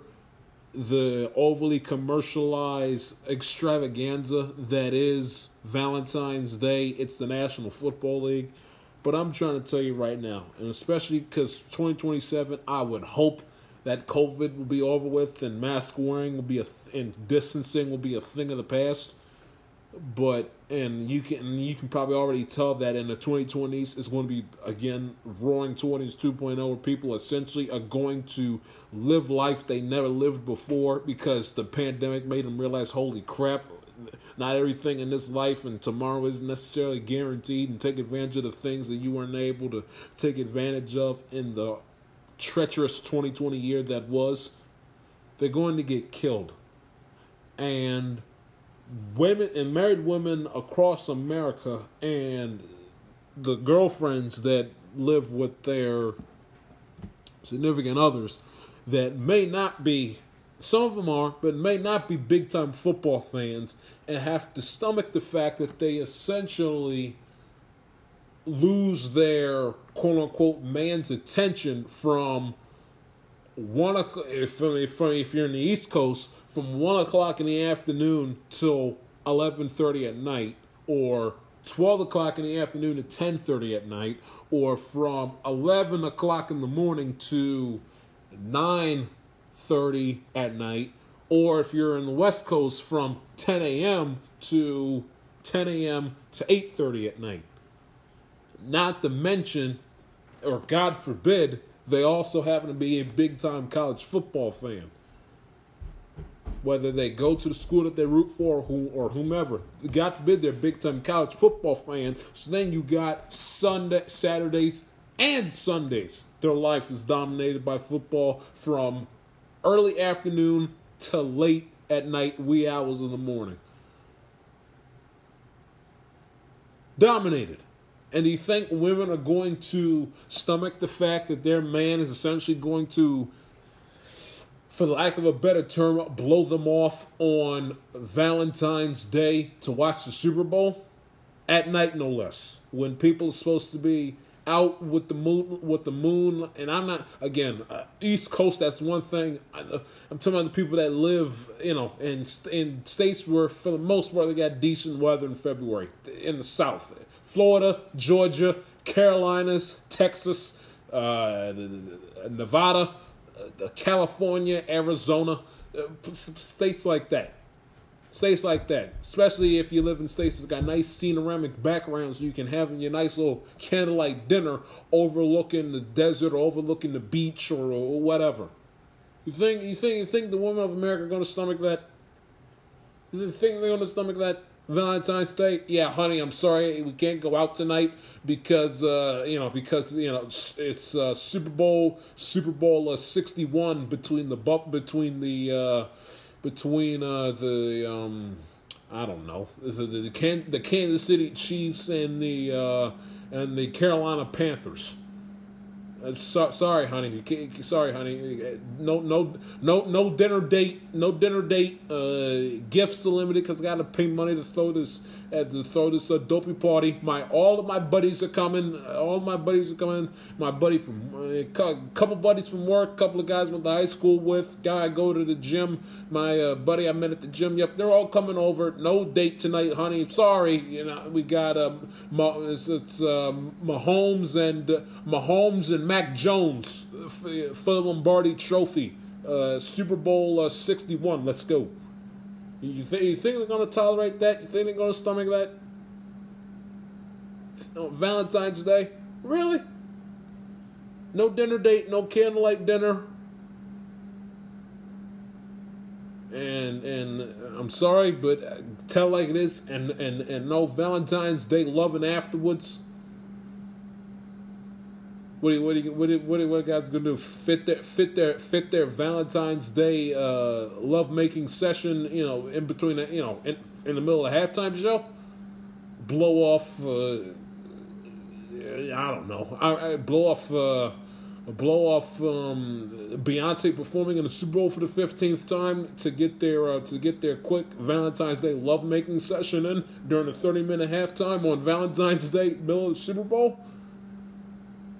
the overly commercialized extravaganza that is Valentine's Day, it's the National Football League. But I'm trying to tell you right now, and especially because 2027, I would hope that COVID will be over with and mask wearing will be a th- and distancing will be a thing of the past but and you can you can probably already tell that in the 2020s it's going to be again roaring 20s 2.0 where people essentially are going to live life they never lived before because the pandemic made them realize holy crap not everything in this life and tomorrow isn't necessarily guaranteed and take advantage of the things that you weren't able to take advantage of in the treacherous 2020 year that was they're going to get killed. And women and married women across America and the girlfriends that live with their significant others that may not be some of them are but may not be big time football fans and have to stomach the fact that they essentially lose their quote unquote man's attention from one if, if, if you're in the east coast from one o'clock in the afternoon till eleven thirty at night, or twelve o'clock in the afternoon to ten thirty at night, or from eleven o'clock in the morning to nine thirty at night, or if you're in the West Coast from ten a.m. to ten a.m. to eight thirty at night. Not to mention, or God forbid, they also happen to be a big time college football fan whether they go to the school that they root for or, or whomever. God forbid they're big time college football fan. So then you got Sunday, Saturdays, and Sundays. Their life is dominated by football from early afternoon to late at night, wee hours in the morning. Dominated. And do you think women are going to stomach the fact that their man is essentially going to for the lack of a better term, blow them off on Valentine's Day to watch the Super Bowl at night, no less. When people are supposed to be out with the moon, with the moon, and I'm not again uh, East Coast. That's one thing. I, I'm talking about the people that live, you know, in in states where for the most part they got decent weather in February. In the South, Florida, Georgia, Carolinas, Texas, uh, Nevada California, Arizona, uh, states like that. States like that, especially if you live in states that's got nice scenic backgrounds, you can have your nice little candlelight dinner overlooking the desert or overlooking the beach or, or whatever. You think you think you think the women of America are going to stomach that? You think they're going to stomach that? Valentine's Day, yeah, honey, I'm sorry we can't go out tonight because uh, you know because you know it's, uh, Super Bowl Super Bowl uh, 61 between the buff between the uh, between uh, the um, I don't know the the, the, Can- the Kansas City Chiefs and the uh, and the Carolina Panthers. Uh, so, sorry, honey. Sorry, honey. No, no, no, no dinner date. No dinner date. Uh, gifts are limited because I got to pay money to throw this at to throw this uh, dopey party. My all of my buddies are coming. All my buddies are coming. My buddy from a uh, couple buddies from work, couple of guys went to high school with, guy I go to the gym. My uh, buddy I met at the gym. Yep, they're all coming over. No date tonight, honey. Sorry, you know we got um, it's, it's um, Mahomes and uh, Mahomes and Mac Jones for the Lombardi Trophy, uh, Super Bowl uh, 61. Let's go. You, th- you think they're going to tolerate that? You think they're going to stomach that? On Valentine's Day? Really? No dinner date, no candlelight dinner. And and I'm sorry, but uh, tell like this, and and and no Valentine's Day loving afterwards. What do you, what do what do, what do, what guys gonna do? Fit their fit their fit their Valentine's Day uh, love making session, you know, in between, the, you know, in, in the middle of the halftime show. Blow off. Uh, I don't know. I, I blow off. Uh, blow off um, Beyonce performing in the Super Bowl for the fifteenth time to get their uh, to get their quick Valentine's Day love making session in during a thirty minute halftime on Valentine's Day, middle of the Super Bowl.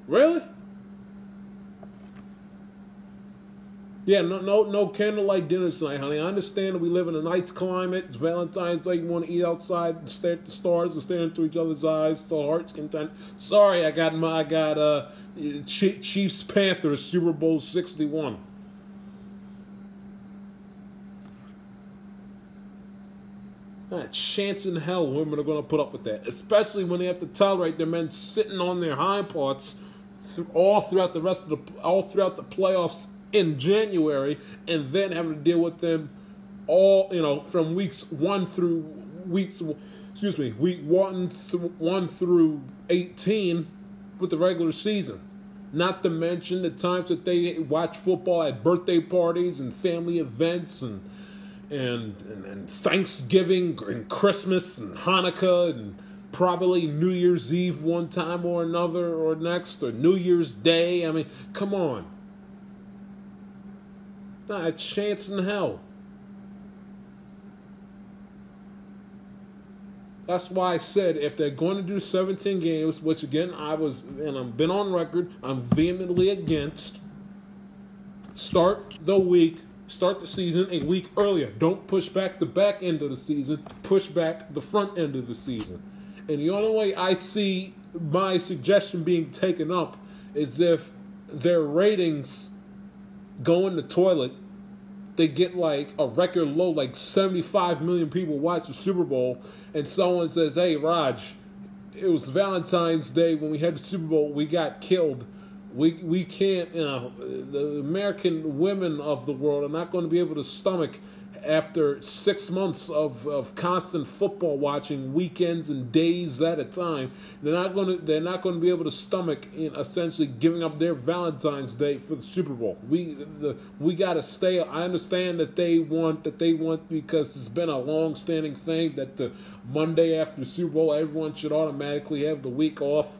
Really? Yeah, no, no, no candlelight dinner tonight, honey. I understand that we live in a nice climate. It's Valentine's Day. You want to eat outside and stare at the stars and stare into each other's eyes till heart's content. Sorry, I got my, I got uh, Chi- Chiefs Panthers Super Bowl sixty one. Not chance in hell women are going to put up with that, especially when they have to tolerate their men sitting on their hind parts all throughout the rest of the all throughout the playoffs in January, and then having to deal with them all you know from weeks one through weeks excuse me week one through one through eighteen with the regular season. Not to mention the times that they watch football at birthday parties and family events and and, and, and Thanksgiving and Christmas and Hanukkah and probably New Year's Eve one time or another or next or New Year's Day. I mean, come on. Not a chance in hell. That's why I said if they're going to do 17 games, which again I was and I've been on record, I'm vehemently against. Start the week, start the season a week earlier. Don't push back the back end of the season, push back the front end of the season. And the only way I see my suggestion being taken up is if their ratings go in the toilet they get like a record low, like 75 million people watch the Super Bowl, and someone says, Hey, Raj, it was Valentine's Day when we had the Super Bowl, we got killed. We, we can't, you know, the American women of the world are not going to be able to stomach after six months of, of constant football watching weekends and days at a time they're not going to they're not going to be able to stomach in essentially giving up their Valentine's Day for the Super Bowl. We the we got to stay I understand that they want that they want because it's been a long standing thing that the Monday after the Super Bowl everyone should automatically have the week off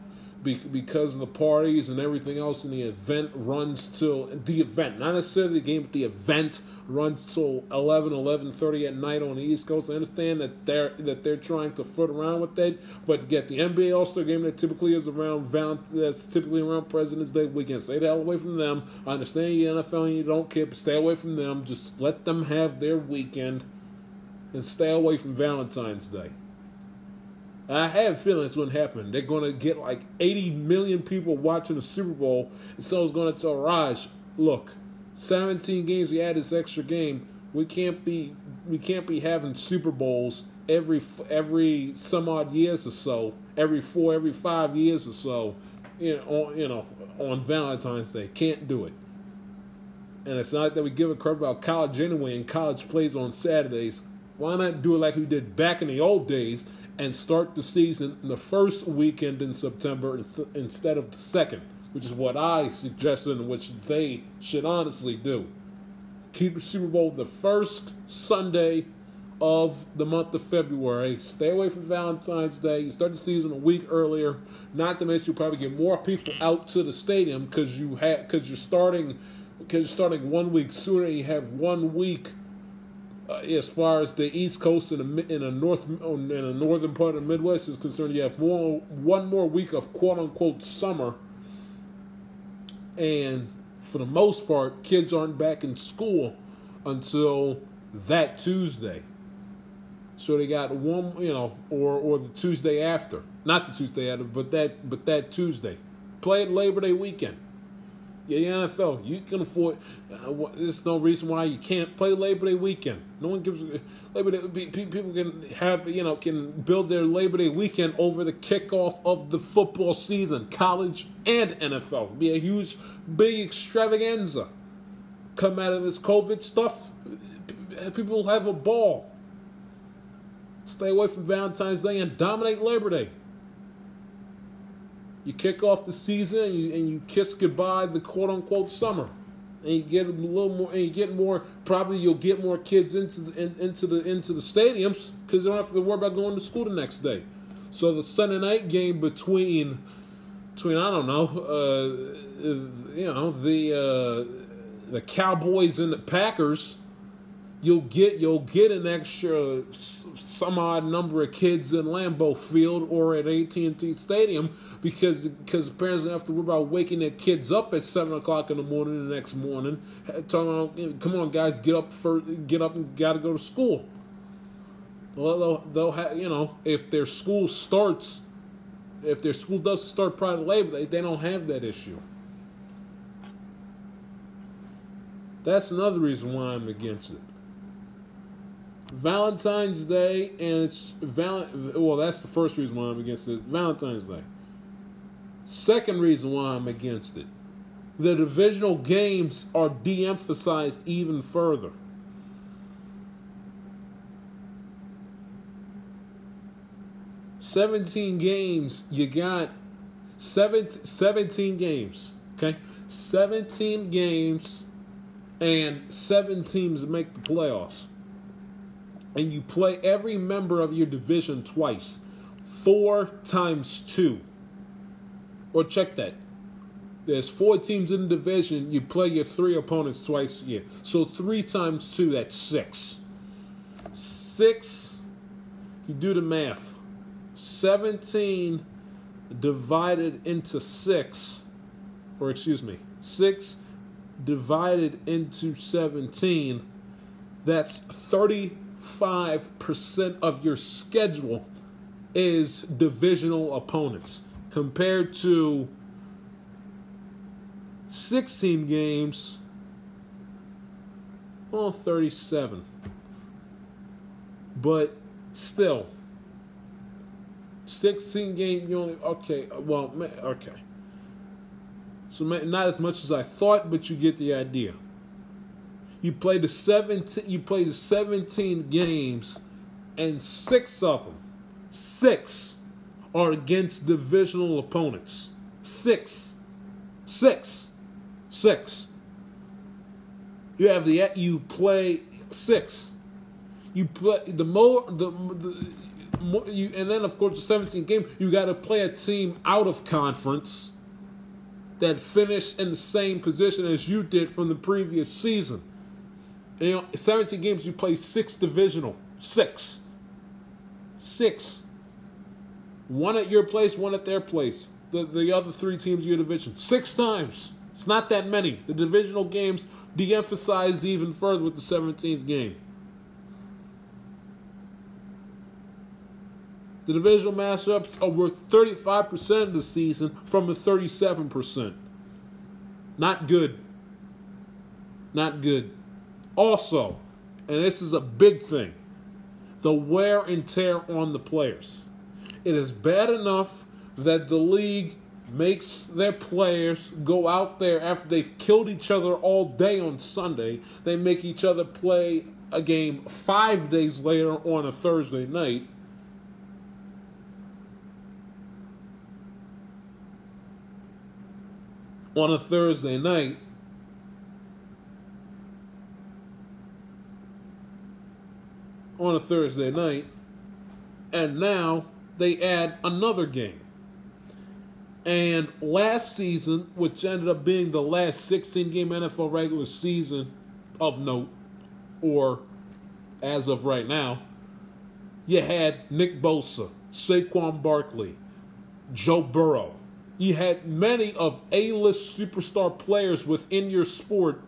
because of the parties and everything else and the event runs till the event not necessarily the game but the event runs till 11 11:30 at night on the east coast. I understand that they're that they're trying to foot around with that but to get the nba all-star game that typically is around Valent- that's typically around president's day weekend. Stay the hell away from them. I understand you nfl and you don't care but stay away from them. Just let them have their weekend and stay away from valentine's day I have a feeling it's going to happen. They're going to get like 80 million people watching the Super Bowl, and someone's going to tell Raj, "Look, 17 games. We add this extra game. We can't be we can't be having Super Bowls every every some odd years or so, every four, every five years or so, you know, on, you know, on Valentine's Day. Can't do it. And it's not that we give a crap about college anyway, and college plays on Saturdays. Why not do it like we did back in the old days and start the season the first weekend in September instead of the second, which is what I suggested and which they should honestly do. Keep the Super Bowl the first Sunday of the month of February. Stay away from Valentine's Day. You start the season a week earlier. Not to mention, you'll probably get more people out to the stadium because you have because you're starting because you're starting one week sooner. You have one week uh, as far as the East Coast and the in a north in a northern part of the Midwest is concerned, you have more one more week of quote unquote summer, and for the most part, kids aren't back in school until that Tuesday. So they got one, you know, or or the Tuesday after, not the Tuesday after, but that but that Tuesday, play it Labor Day weekend. Yeah, the NFL, you can afford. Uh, there's no reason why you can't play Labor Day weekend. No one gives Labor Day. pe- pe- People can have you know can build their Labor Day weekend over the kickoff of the football season, college and NFL. It'd be a huge, big extravaganza. Come out of this COVID stuff, people have a ball. Stay away from Valentine's Day and dominate Labor Day. You kick off the season and you, and you kiss goodbye the quote unquote summer, and you get a little more, and you get more. Probably you'll get more kids into the in, into the into the stadiums because they don't have to worry about going to school the next day. So the Sunday night game between between I don't know, uh, you know the uh, the Cowboys and the Packers you'll get you'll get an extra some odd number of kids in Lambeau Field or at AT&T Stadium because because parents have to worry about waking their kids up at seven o'clock in the morning the next morning. "Come on, guys, get up for get up and got to go to school." Well, they'll, they'll have you know if their school starts, if their school doesn't start prior to Labor they don't have that issue. That's another reason why I'm against it. Valentine's Day and it's val. Well, that's the first reason why I'm against it. Valentine's Day. Second reason why I'm against it. The divisional games are de-emphasized even further. Seventeen games. You got seven, 17 games. Okay, seventeen games, and seven teams make the playoffs and you play every member of your division twice. Four times two. Or check that. There's four teams in the division. You play your three opponents twice a year. So three times two, that's six. Six, you do the math. 17 divided into six, or excuse me, six divided into 17, that's 35% of your schedule is divisional opponents compared to 16 games well 37 but still 16 game you only okay uh, well okay. So not as much as I thought but you get the idea you play the 17 you play the 17 games and 6 of them 6 are against divisional opponents. 6 6 6 you have the you play 6 you play the more the, the more, you and then of course the 17 game you got to play a team out of conference that finished in the same position as you did from the previous season. You know, 17 games, you play six divisional. Six. Six. One at your place, one at their place. The, the other three teams in your division. Six times. It's not that many. The divisional games de emphasize even further with the 17th game. The divisional matchups are worth 35% of the season from a 37%. Not good. Not good. Also, and this is a big thing, the wear and tear on the players. It is bad enough that the league makes their players go out there after they've killed each other all day on Sunday. They make each other play a game five days later on a Thursday night. On a Thursday night. On a Thursday night. And now they add another game. And last season, which ended up being the last 16 game NFL regular season of note, or as of right now, you had Nick Bosa, Saquon Barkley, Joe Burrow. You had many of A list superstar players within your sport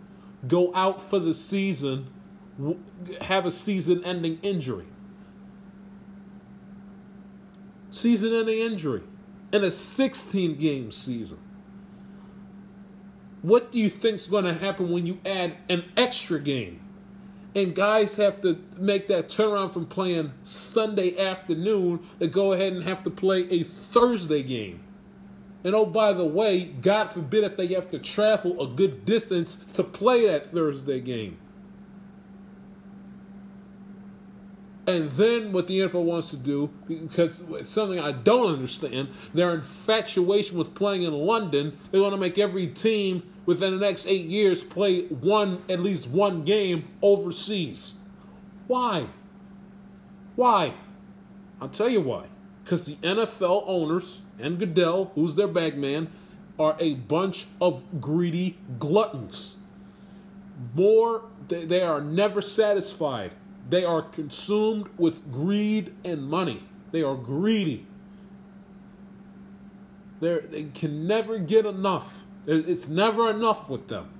go out for the season, have a season ending injury. Season ending injury in a 16 game season. What do you think's going to happen when you add an extra game? And guys have to make that turnaround from playing Sunday afternoon to go ahead and have to play a Thursday game. And oh, by the way, God forbid if they have to travel a good distance to play that Thursday game. And then what the NFL wants to do, because it's something I don't understand, their infatuation with playing in London, they want to make every team within the next eight years play one at least one game overseas. Why? Why? I'll tell you why. Because the NFL owners and Goodell, who's their bag man, are a bunch of greedy gluttons. More, they, they are never satisfied. They are consumed with greed and money. They are greedy. They're, they can never get enough. It's never enough with them.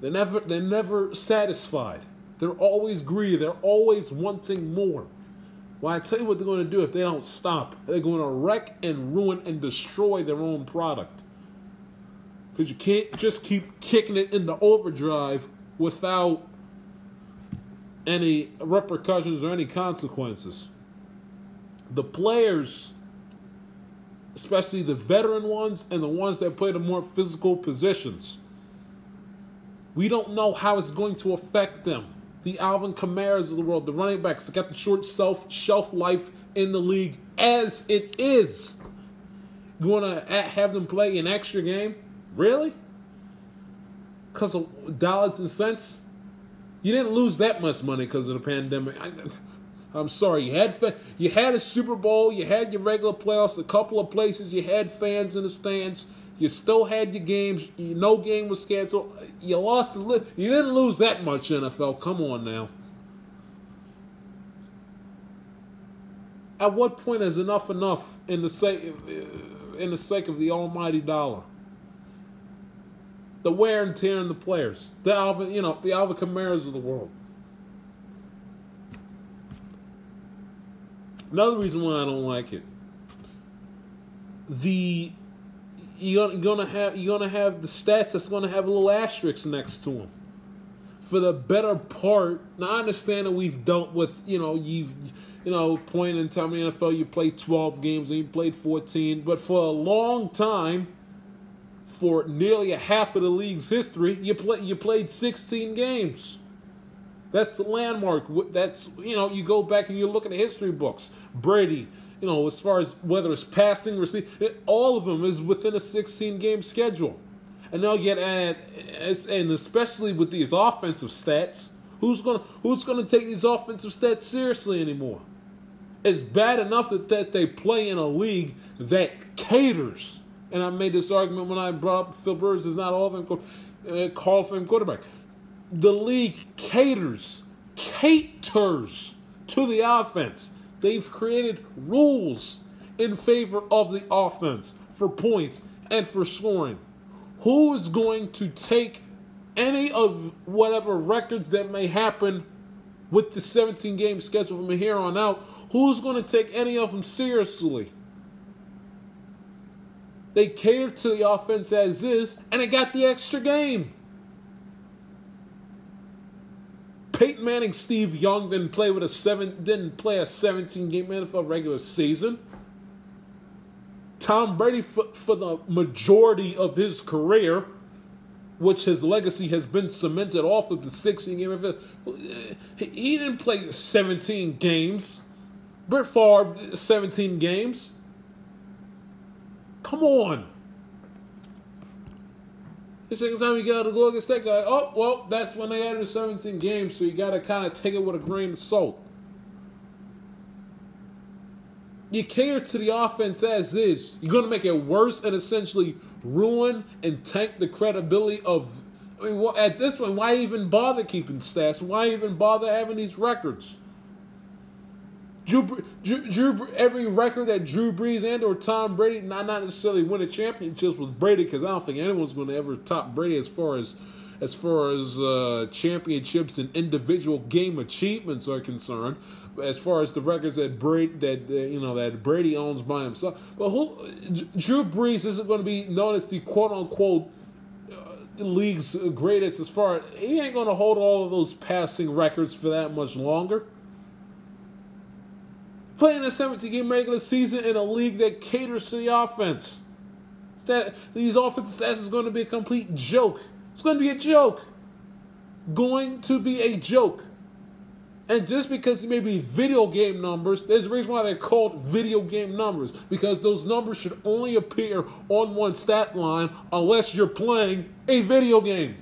They're never, they're never satisfied. They're always greedy. They're always wanting more. Well, I tell you what they're going to do if they don't stop. They're going to wreck and ruin and destroy their own product. Because you can't just keep kicking it into overdrive without any repercussions or any consequences. The players, especially the veteran ones and the ones that play the more physical positions, we don't know how it's going to affect them. The Alvin Kamaras of the world, the running backs, got the short shelf shelf life in the league as it is. You want to have them play an extra game? Really? Because of dollars and cents? You didn't lose that much money because of the pandemic. I, I'm sorry. You had fa- you had a Super Bowl. You had your regular playoffs. A couple of places you had fans in the stands. You still had your games. No game was canceled. You lost. Li- you didn't lose that much. NFL. Come on now. At what point is enough enough in the sake in the sake of the almighty dollar? The wear and tear in the players, the Alvin, you know, the Alvin Kamaras of the world. Another reason why I don't like it, the you're gonna have you're gonna have the stats that's gonna have a little asterisk next to them. For the better part, now I understand that we've dealt with you know you've you know point in time in the NFL you played twelve games and you played fourteen, but for a long time for nearly a half of the league's history, you play you played 16 games. That's the landmark. That's you know you go back and you look at the history books. Brady, you know, as far as whether it's passing, receiving, all of them is within a 16 game schedule. And now get at and especially with these offensive stats, who's gonna who's gonna take these offensive stats seriously anymore? It's bad enough that, that they play in a league that caters and I made this argument when I brought up Phil Rivers is not all of them uh, Call for him quarterback. The league caters, caters to the offense. They've created rules in favor of the offense for points and for scoring. Who is going to take any of whatever records that may happen with the 17 game schedule from here on out? Who's going to take any of them seriously? They catered to the offense as is, and it got the extra game. Peyton Manning, Steve Young didn't play with a seven, didn't play a 17 game NFL regular season. Tom Brady, for, for the majority of his career, which his legacy has been cemented off of the 16 game NFL, he didn't play 17 games. Brett Favre, 17 games. Come on. The second time you got to go against that guy, oh, well, that's when they added 17 games, so you got to kind of take it with a grain of salt. You cater to the offense as is. You're to make it worse and essentially ruin and tank the credibility of. I mean, at this point, why even bother keeping stats? Why even bother having these records? Drew, Drew, Drew, every record that Drew Brees and or Tom Brady, not not necessarily win a championship with Brady, because I don't think anyone's going to ever top Brady as far as as far as uh, championships and individual game achievements are concerned. As far as the records that Brady that uh, you know that Brady owns by himself, but who Drew Brees isn't going to be known as the quote unquote league's greatest as far he ain't gonna hold all of those passing records for that much longer. Playing a 17 game regular season in a league that caters to the offense. That these offensive stats is going to be a complete joke. It's going to be a joke. Going to be a joke. And just because it may be video game numbers, there's a reason why they're called video game numbers. Because those numbers should only appear on one stat line unless you're playing a video game.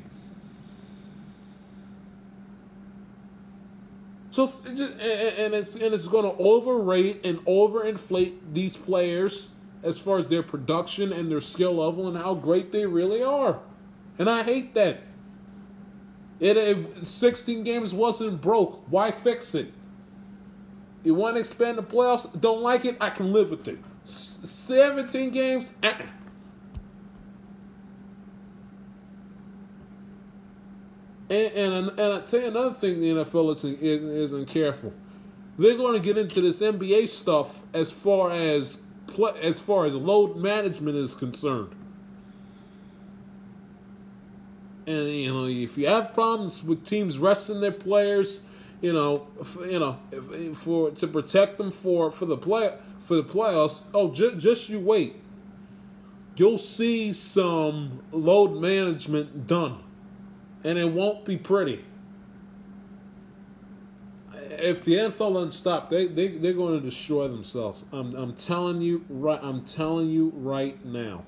So and and it's and it's going to overrate and overinflate these players as far as their production and their skill level and how great they really are, and I hate that. It, it 16 games wasn't broke. Why fix it? You want to expand the playoffs? Don't like it? I can live with it. S- 17 games? Uh-uh. And, and and I tell you another thing, the NFL isn't, isn't careful. They're going to get into this NBA stuff as far as as far as load management is concerned. And you know, if you have problems with teams resting their players, you know, you know, if, for to protect them for for the play for the playoffs, oh, ju- just you wait. You'll see some load management done and it won't be pretty. If the NFL doesn't stop, they they they're going to destroy themselves. I'm I'm telling you right. I'm telling you right now.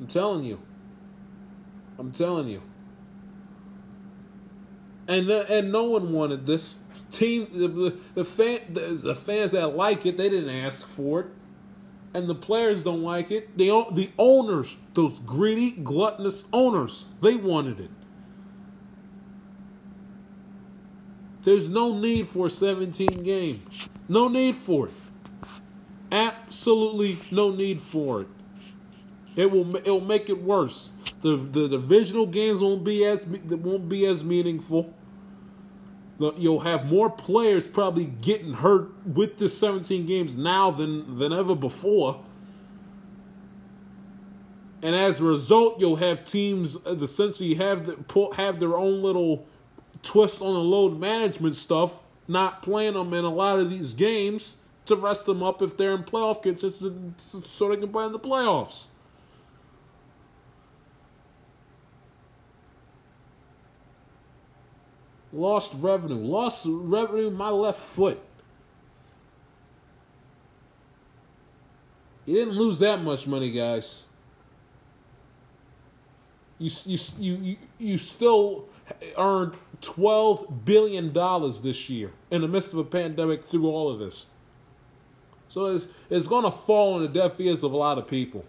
I'm telling you. I'm telling you. And the, and no one wanted this team. The, the fan the, the fans that like it, they didn't ask for it and the players don't like it. The the owners, those greedy, gluttonous owners, they wanted it. There's no need for a 17 game. No need for it. Absolutely no need for it. It will it will make it worse. The the divisional games won't be as won't be as meaningful. You'll have more players probably getting hurt with the 17 games now than than ever before. And as a result, you'll have teams uh, essentially have the, have their own little twist on the load management stuff, not playing them in a lot of these games to rest them up if they're in playoff contention so they can play in the playoffs. Lost revenue. Lost revenue my left foot. You didn't lose that much money, guys. You you you you still earned twelve billion dollars this year in the midst of a pandemic through all of this. So it's it's going to fall on the deaf ears of a lot of people.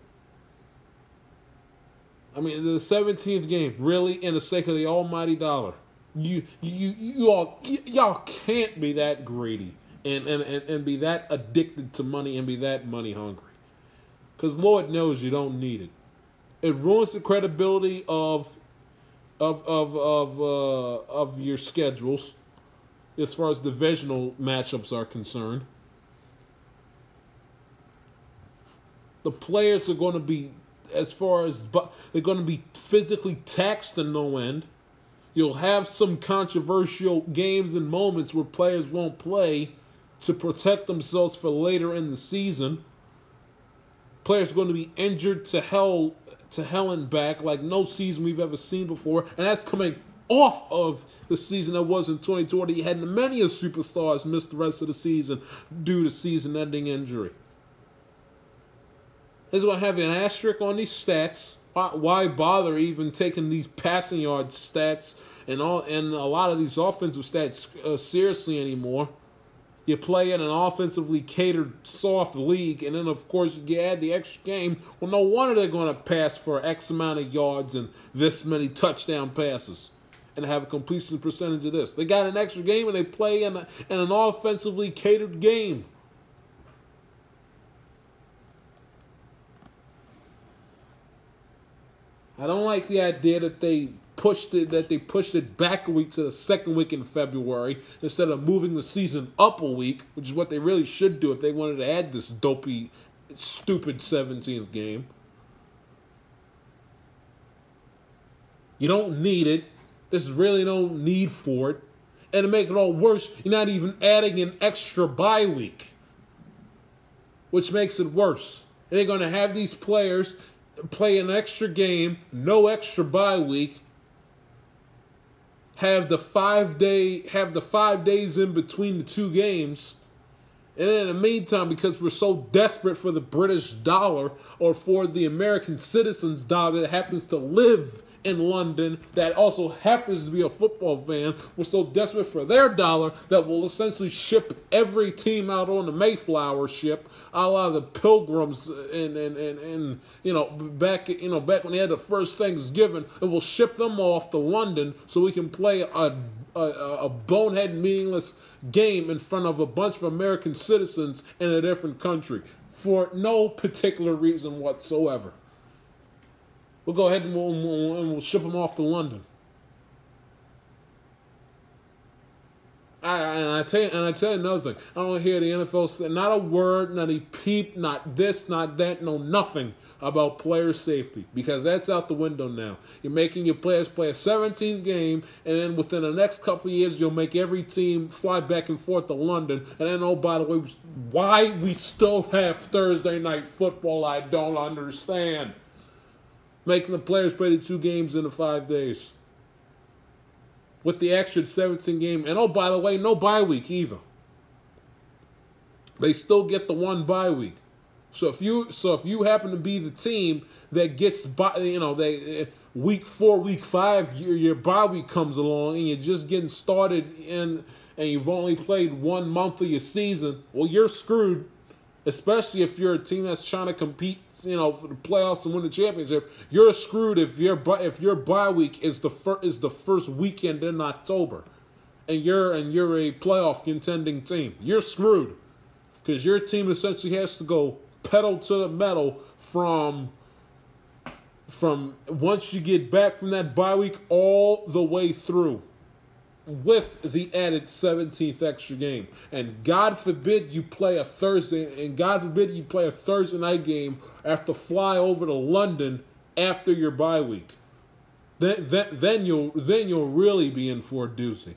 I mean, the seventeenth game, really, in the sake of the almighty dollar. You you you all y'all can't be that greedy and, and, and, and be that addicted to money and be that money hungry. Cause Lord knows you don't need it. It ruins the credibility of of of of uh, of your schedules as far as divisional matchups are concerned. The players are going to be as far as but they're going to be physically taxed to no end. You'll have some controversial games and moments where players won't play to protect themselves for later in the season. Players are going to be injured to hell to hell and back like no season we've ever seen before, and that's coming off of the season that was in 2020. You had many of superstars miss the rest of the season due to season-ending injury. This is going to have an asterisk on these stats. Why, why bother even taking these passing yard stats and all and a lot of these offensive stats uh, seriously anymore? You play in an offensively catered soft league, and then of course you add the extra game. Well, no wonder they're going to pass for X amount of yards and this many touchdown passes, and have a completion percentage of this. They got an extra game and they play in, a, in an offensively catered game. I don't like the idea that they pushed it that they pushed it back a week to the second week in February instead of moving the season up a week, which is what they really should do if they wanted to add this dopey, stupid seventeenth game. You don't need it. There's really no need for it. And to make it all worse, you're not even adding an extra bye week, which makes it worse. And they're going to have these players play an extra game, no extra bye week, have the five day have the five days in between the two games. And in the meantime, because we're so desperate for the British dollar or for the American citizens dollar that happens to live in London, that also happens to be a football fan, we're so desperate for their dollar that we'll essentially ship every team out on the Mayflower ship, a la the Pilgrims and and, and, and you know back you know back when they had the first Thanksgiving, and we'll ship them off to London so we can play a a, a bonehead meaningless game in front of a bunch of American citizens in a different country for no particular reason whatsoever. We'll go ahead and we'll, and we'll ship them off to London. I, and I tell you, and I tell you another thing. I don't hear the NFL say not a word, not a peep, not this, not that, no nothing about player safety because that's out the window now. You're making your players play a 17 game, and then within the next couple of years, you'll make every team fly back and forth to London. And then, oh, by the way, why we still have Thursday night football, I don't understand making the players play the two games in the five days. With the extra 17 game. And oh, by the way, no bye week either. They still get the one bye week. So if you so if you happen to be the team that gets by, you know, they eh, week four, week five, your your bye week comes along and you're just getting started in and you've only played one month of your season, well, you're screwed. Especially if you're a team that's trying to compete you know for the playoffs and win the championship, you're screwed if your if your bye week is the fir- is the first weekend in October, and you're and you're a playoff contending team. You're screwed because your team essentially has to go pedal to the metal from from once you get back from that bye week all the way through with the added 17th extra game. And God forbid you play a Thursday, and God forbid you play a Thursday night game after fly over to London after your bye week. Then, then, then you'll then you'll really be in for a doozy.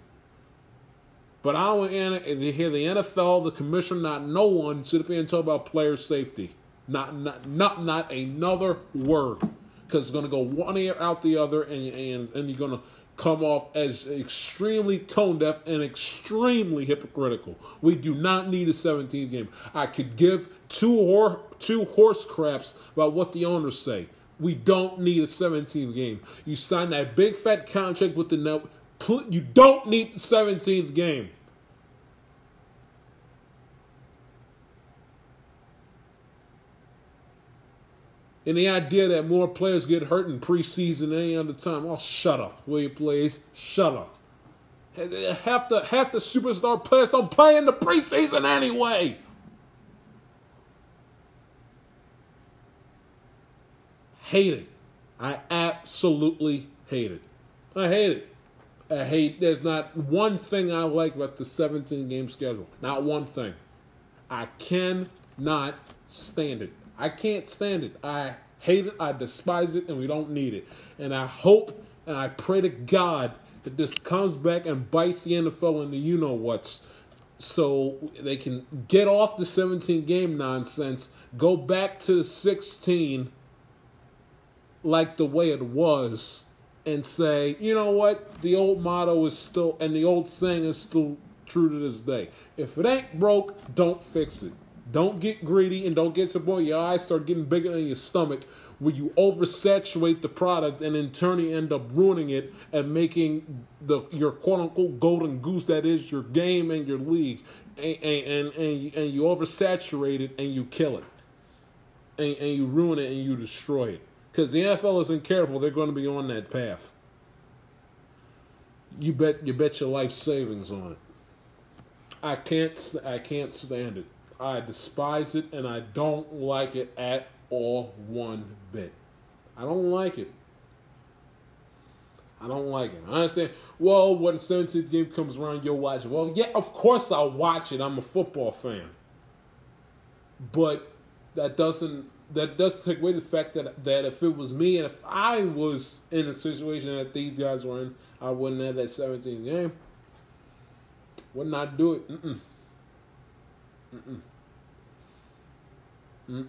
But I want to hear the NFL, the commissioner, not no one sit up here and talk about player safety. Not not not not another word, because it's going to go one ear out the other, and and and you're going to come off as extremely tone deaf and extremely hypocritical. We do not need a 17th game. I could give two or two horse craps about what the owners say. We don't need a 17th game. You sign that big fat contract with the net. You don't need the 17th game. And the idea that more players get hurt in preseason than any other time. Oh, shut up, will you please? Shut up. Half the half the superstar players don't play in the preseason anyway. Hate it. I absolutely hate it. I hate it. I hate. There's not one thing I like about the 17 game schedule. Not one thing. I cannot stand it. I can't stand it. I hate it. I despise it, and we don't need it. And I hope and I pray to God that this comes back and bites the NFL in the you know what's so they can get off the 17 game nonsense, go back to the 16 like the way it was, and say, you know what, the old motto is still, and the old saying is still true to this day. If it ain't broke, don't fix it. Don't get greedy and don't get to the point your eyes start getting bigger than your stomach where you oversaturate the product and in turn you end up ruining it and making the your quote unquote golden goose that is your game and your league. And and and, and you oversaturate it and you kill it. And, and you ruin it and you destroy it. Because the NFL isn't careful. They're going to be on that path. You bet you bet your life savings on it. I can't I can't stand it I despise it and I don't like it at all one bit. I don't like it. I don't like it. I understand. Well, when the 17th game comes around, you'll watch it. Well, yeah, of course I'll watch it. I'm a football fan. But that doesn't that does take away the fact that that if it was me and if I was in a situation that these guys were in, I wouldn't have that 17 game. Would not I do it. Mm-mm. Mm-mm. Mm-mm.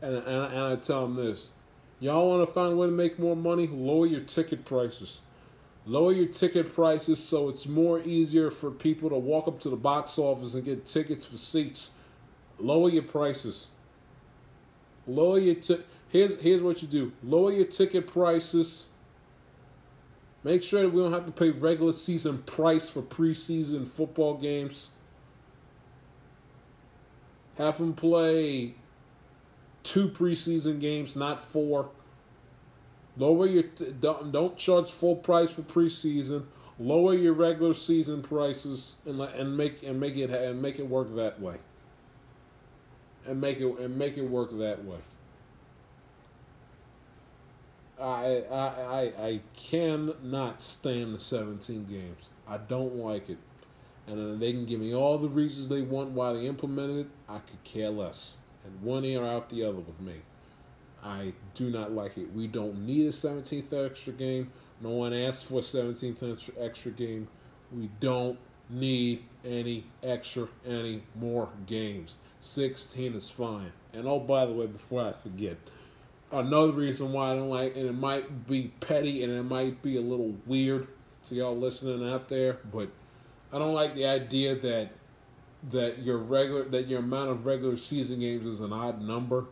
And, and, and I tell them this. Y'all want to find a way to make more money? Lower your ticket prices. Lower your ticket prices so it's more easier for people to walk up to the box office and get tickets for seats. Lower your prices. Lower your ticket. here's here's what you do. Lower your ticket prices. Make sure that we don't have to pay regular season price for preseason football games. Have them play two preseason games, not four. Lower your don't don't charge full price for preseason. Lower your regular season prices and and make and make it and make it work that way. And make it and make it work that way. I I I I cannot stand the 17 games. I don't like it. And they can give me all the reasons they want why they implemented it. I could care less. And one ear out the other with me. I do not like it. We don't need a 17th extra game. No one asked for a 17th extra- extra game. We don't need any extra, any more games. 16 is fine. And oh, by the way, before I forget, another reason why I don't like, and it might be petty and it might be a little weird to y'all listening out there, but I don't like the idea that that your regular that your amount of regular season games is an odd number.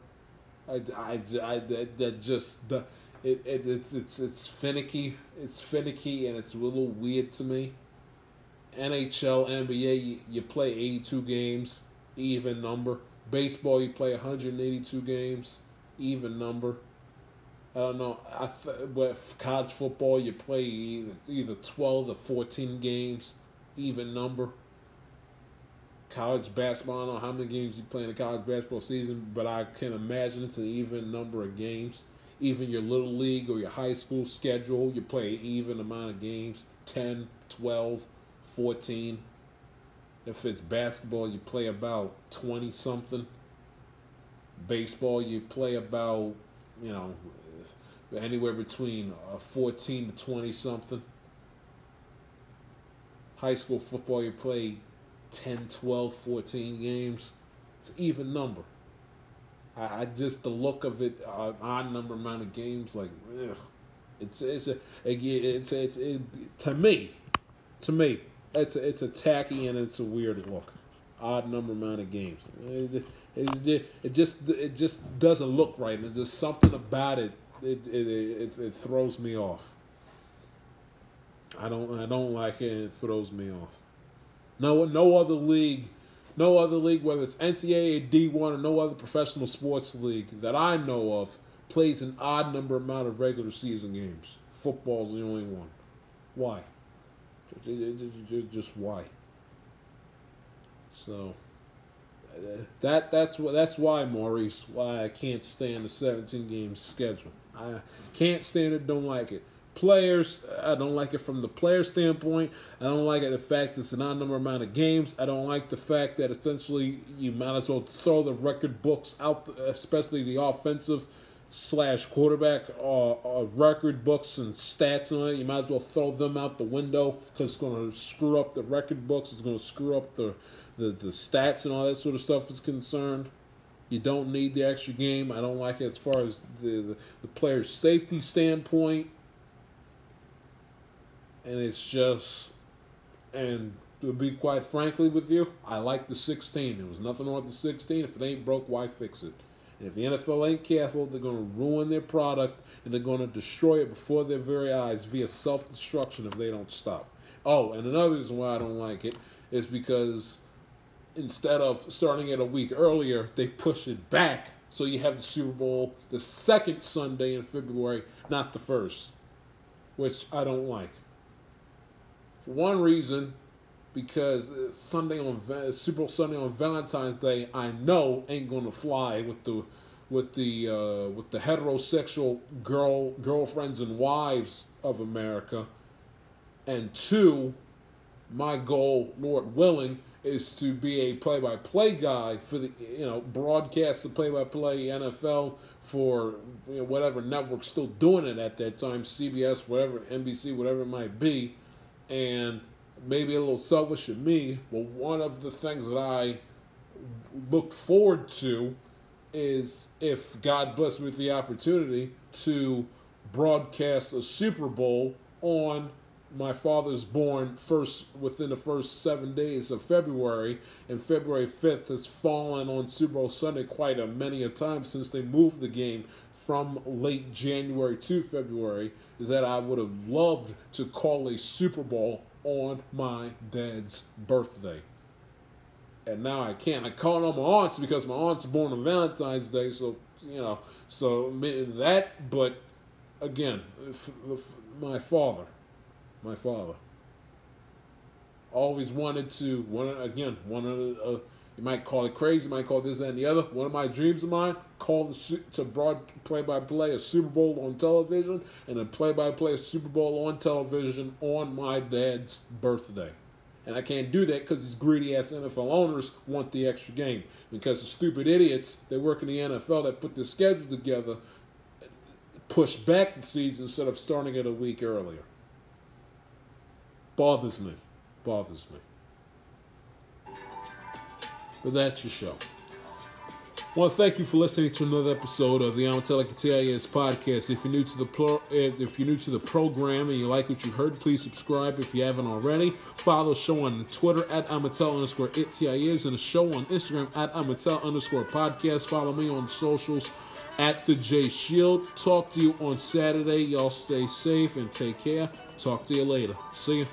I, I, I that, that just the it, it it's it's it's finicky. It's finicky and it's a little weird to me. NHL, NBA, you, you play 82 games, even number. Baseball, you play 182 games, even number. I don't know. I th- but college football, you play either, either 12 or 14 games, even number. College basketball, I don't know how many games you play in a college basketball season, but I can imagine it's an even number of games. Even your little league or your high school schedule, you play even amount of games 10, 12, 14. If it's basketball, you play about 20 something. Baseball, you play about, you know, anywhere between uh, 14 to 20 something. High school football, you play 10, 12, 14 games. It's an even number. I, I just, the look of it, uh, odd number amount of games, like, ugh. It's, it's, a, it's, it's, it, to me, to me, it's a, it's a tacky and it's a weird look. Odd number amount of games. It, it, it just it just doesn't look right. And there's something about it. It, it it it throws me off. I don't I don't like it. It throws me off. No no other league, no other league, whether it's NCAA, D one, or no other professional sports league that I know of, plays an odd number amount of regular season games. Football's the only one. Why? Just, why? So that that's what that's why Maurice why I can't stand the 17 game schedule. I can't stand it. Don't like it. Players, I don't like it from the player standpoint. I don't like it the fact it's an odd number amount of games. I don't like the fact that essentially you might as well throw the record books out, especially the offensive slash quarterback uh, uh, record books and stats on it. You might as well throw them out the window because it's going to screw up the record books. It's going to screw up the, the the stats and all that sort of stuff is concerned. You don't need the extra game. I don't like it as far as the the, the player's safety standpoint. And it's just, and to be quite frankly with you, I like the 16. There was nothing wrong with the 16. If it ain't broke, why fix it? And if the NFL ain't careful, they're going to ruin their product and they're going to destroy it before their very eyes via self destruction if they don't stop. Oh, and another reason why I don't like it is because instead of starting it a week earlier, they push it back so you have the Super Bowl the second Sunday in February, not the first, which I don't like. One reason, because Sunday on Super Bowl Sunday on Valentine's Day, I know ain't gonna fly with the with the uh, with the heterosexual girl girlfriends and wives of America. And two, my goal, Lord willing, is to be a play-by-play guy for the you know broadcast the play-by-play NFL for you know, whatever network's still doing it at that time, CBS, whatever, NBC, whatever it might be, and maybe a little selfish of me, but one of the things that I looked forward to is if God blessed me with the opportunity to broadcast a Super Bowl on my father's born first within the first seven days of February, and February fifth has fallen on Super Bowl Sunday quite a many a time since they moved the game from late January to February. Is that I would have loved to call a Super Bowl on my dad's birthday. And now I can't. I call on my aunts because my aunt's born on Valentine's Day, so you know, so that. But again, f- f- my father, my father, always wanted to. One again, one of uh, you might call it crazy, you might call this and the other. One of my dreams of mine, call the to broad play by play a Super Bowl on television, and then play by play a Super Bowl on television on my dad's birthday. And I can't do that because these greedy ass NFL owners want the extra game. Because the stupid idiots that work in the NFL that put the schedule together push back the season instead of starting it a week earlier. Bothers me. Bothers me. But that's your show. Well, thank you for listening to another episode of the Amatelica TIS podcast. If you're new to the pro, eh, if you're new to the program and you like what you heard, please subscribe if you haven't already. Follow the show on Twitter at Amatel underscore it TIS and the show on Instagram at Amatel underscore podcast. Follow me on socials at the J Shield. Talk to you on Saturday. Y'all stay safe and take care. Talk to you later. See you.